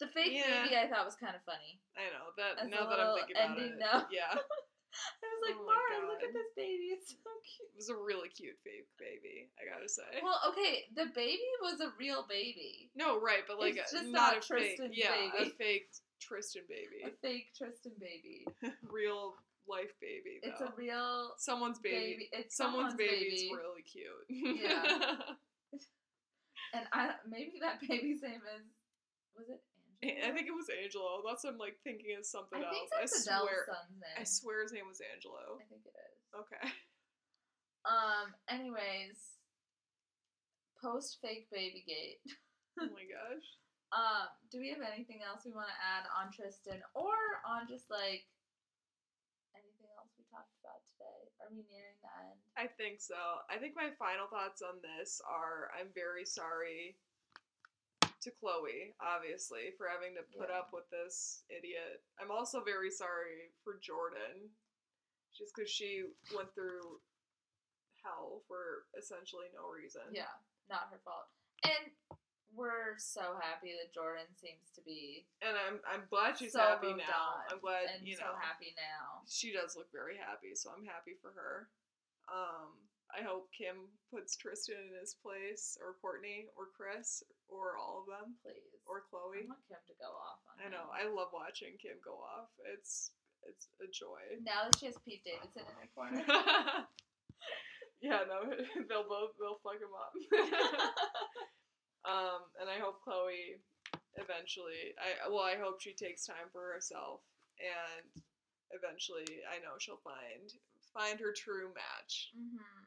the fake Yeah. baby I thought was kind of funny. I know that. As now that I'm thinking about ending it. note. Yeah. I was like, Oh Mara, look at this baby, it's so cute. It was a really cute fake baby. I gotta say. Well, okay, the baby was a real baby, no, right, but like It's a- just not, not a fake. Baby. Yeah, a fake Tristan baby. a fake Tristan baby. Real life baby. It's a real someone's baby. baby. It's Someone's, someone's, baby baby. really cute. Yeah. And I maybe that baby's name is was it? I think it was Angelo. That's what I'm like thinking of something I else. I swear. son's name. I swear his name was Angelo. I think it is. Okay. Um. Anyways, post fake baby gate. Oh my gosh. Um. Do we have anything else we want to add on Tristan or on just like anything else we talked about today? Are we nearing the end? I think so. I think my final thoughts on this are I'm very sorry to Khloe, obviously, for having to put Yeah. up with this idiot. I'm also very sorry for Jordyn, just because she went through hell for essentially no reason. Yeah, not her fault. And we're so happy that Jordyn seems to be And I'm I'm glad she's so happy now. I'm glad and you so know happy now. she does look very happy, so I'm happy for her. Um, I hope Kim puts Tristan in his place, or Kourtney, or Kris, or all of them, Please. or Khloe. I want Kim to go off on I know. him. I love watching Kim go off. It's it's a joy. Now that she has Pete Davidson in her corner. yeah, no, they'll both they'll fuck him up. um, and I hope Khloe eventually. I well, I hope she takes time for herself, and eventually, I know she'll find find her true match. mm-hmm.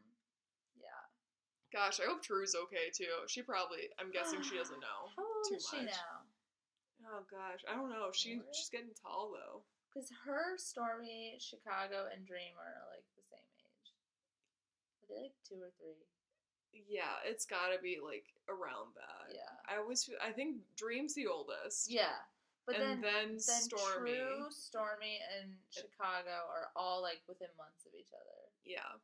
Gosh, I hope True's okay too. She probably. I'm guessing she doesn't know. How old too is she much. now? Oh gosh, I don't know. She she's getting tall though. Because her, Stormi, Chicago, and Dream are like the same age. Are they like two or three? Yeah, it's gotta be like around that. Yeah. I always feel, I think Dream's the oldest. Yeah. But and then, then, then Stormi. True, Stormi, and Chicago are all like within months of each other. Yeah.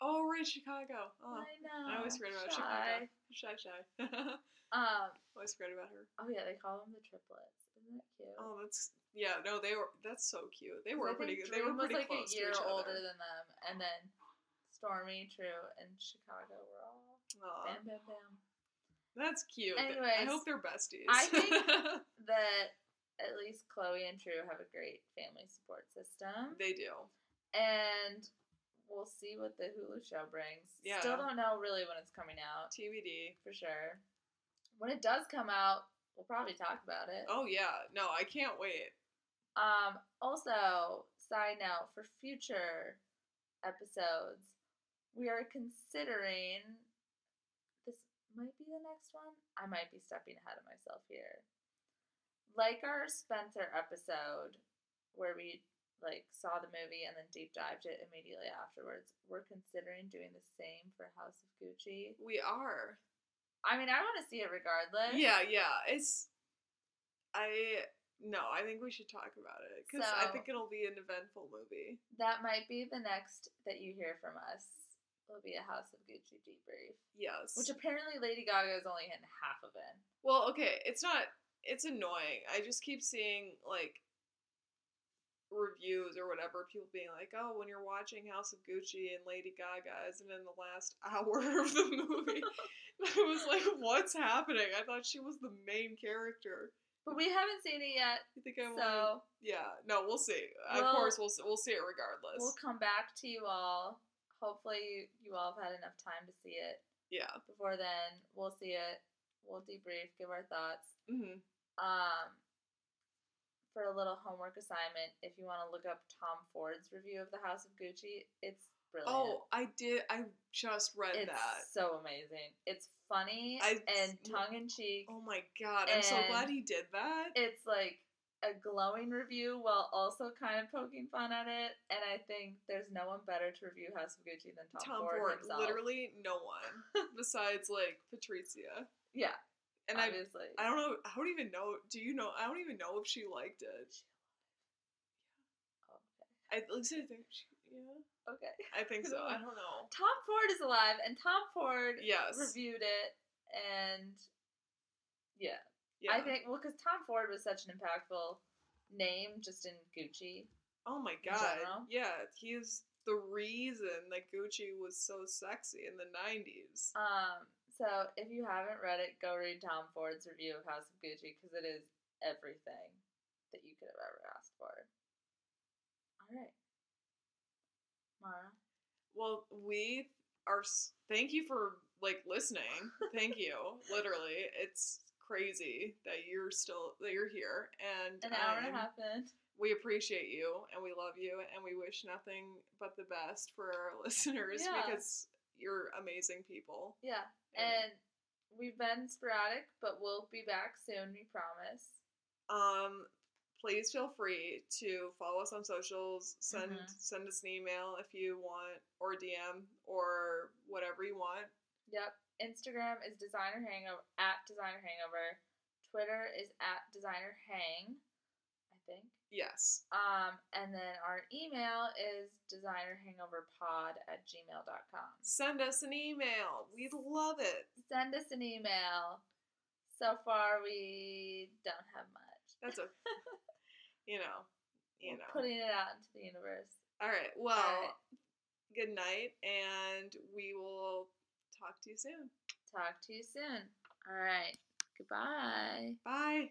Oh right, Chicago. Oh, I know. I always forget about Chi. Chicago. Shy shy. Um. always forget about her. Oh yeah, they call them the triplets. Isn't that cute? Oh, that's yeah. No, they were. That's so cute. They were pretty good. They were Dream was pretty like a year older than them, and then Stormi, True, and Chicago were all Aw, bam, bam, bam. that's cute. I hope they're besties. I think that at least Khloe and True have a great family support system, they do. and we'll see what the Hulu show brings. Yeah. Still don't know really when it's coming out TBD. for sure. When it does come out, we'll probably talk about it. Oh yeah. No, I can't wait. Um, also, side note for future episodes, we are considering this might be the next one. I might be stepping ahead of myself here. Like our Spencer episode where we like saw the movie and then deep dived it immediately afterwards. We're considering doing the same for House of Gucci. We are. I mean, I want to see it regardless. Yeah, yeah. It's. I no. I think we should talk about it because I think it'll be an eventful movie. That might be the next that you hear from us. It'll be a House of Gucci debrief. Yes. Which apparently Lady Gaga is only hitting half of it. Well, okay, it's not. It's annoying. I just keep seeing like reviews or whatever, people being like, "Oh, when you're watching House of Gucci and Lady Gaga isn't in the last hour of the movie." I was like, "What's happening?" I thought she was the main character. But we haven't seen it yet, You think I'm? so yeah. No, we'll see. of We'll- course, we'll we'll see it regardless. we'll come back to you all. Hopefully, you, you all have had enough time to see it. yeah. Before then, we'll see it. We'll debrief, give our thoughts. hmm Um, for a little homework assignment, if you want to look up Tom Ford's review of the House of Gucci, it's brilliant. Oh, I did. I just read it's that. so amazing. It's funny I- and tongue in cheek. Oh my god! I'm so glad he did that. It's like a glowing review while also kind of poking fun at it. And I think there's no one better to review House of Gucci than Tom, Tom Ford, Ford, himself. literally no one besides like Patrizia. Yeah, And I, obviously. I don't know. I don't even know. Do you know? I don't even know if she liked it. Okay. I at least I think she. Yeah, Okay. I think so. I don't know. Tom Ford is alive, and Tom Ford Yes. reviewed it, and yeah, Yeah. I think well, because Tom Ford was such an impactful name just in Gucci. Oh my god. Yeah, he's the reason that Gucci was so sexy in the '90s. Um, so if you haven't read it, go read Tom Ford's review of House of Gucci because it is everything that you could have ever asked for. All right, Mara. Well, we are. Thank you for like listening. Thank you. Literally, it's crazy that you're still that you're here, and An hour and a I'm- half in. we appreciate you and we love you and we wish nothing but the best for our listeners Yeah. because you're amazing people. Yeah, and we've been sporadic, but we'll be back soon. We promise. um please feel free to follow us on socials, send Mhm. send us an email if you want or DM or whatever you want. Yep. Instagram is designer hangover at designer hangover. Twitter is at designer hang. Yes. Um, and then our email is designerhangoverpod at gmail.com. Send us an email. We'd love it. Send us an email. So far, we don't have much. That's a you know, you We're know. Putting it out into the universe. All right. Well, right. good night and we will talk to you soon. Talk to you soon. All right. Goodbye. Bye.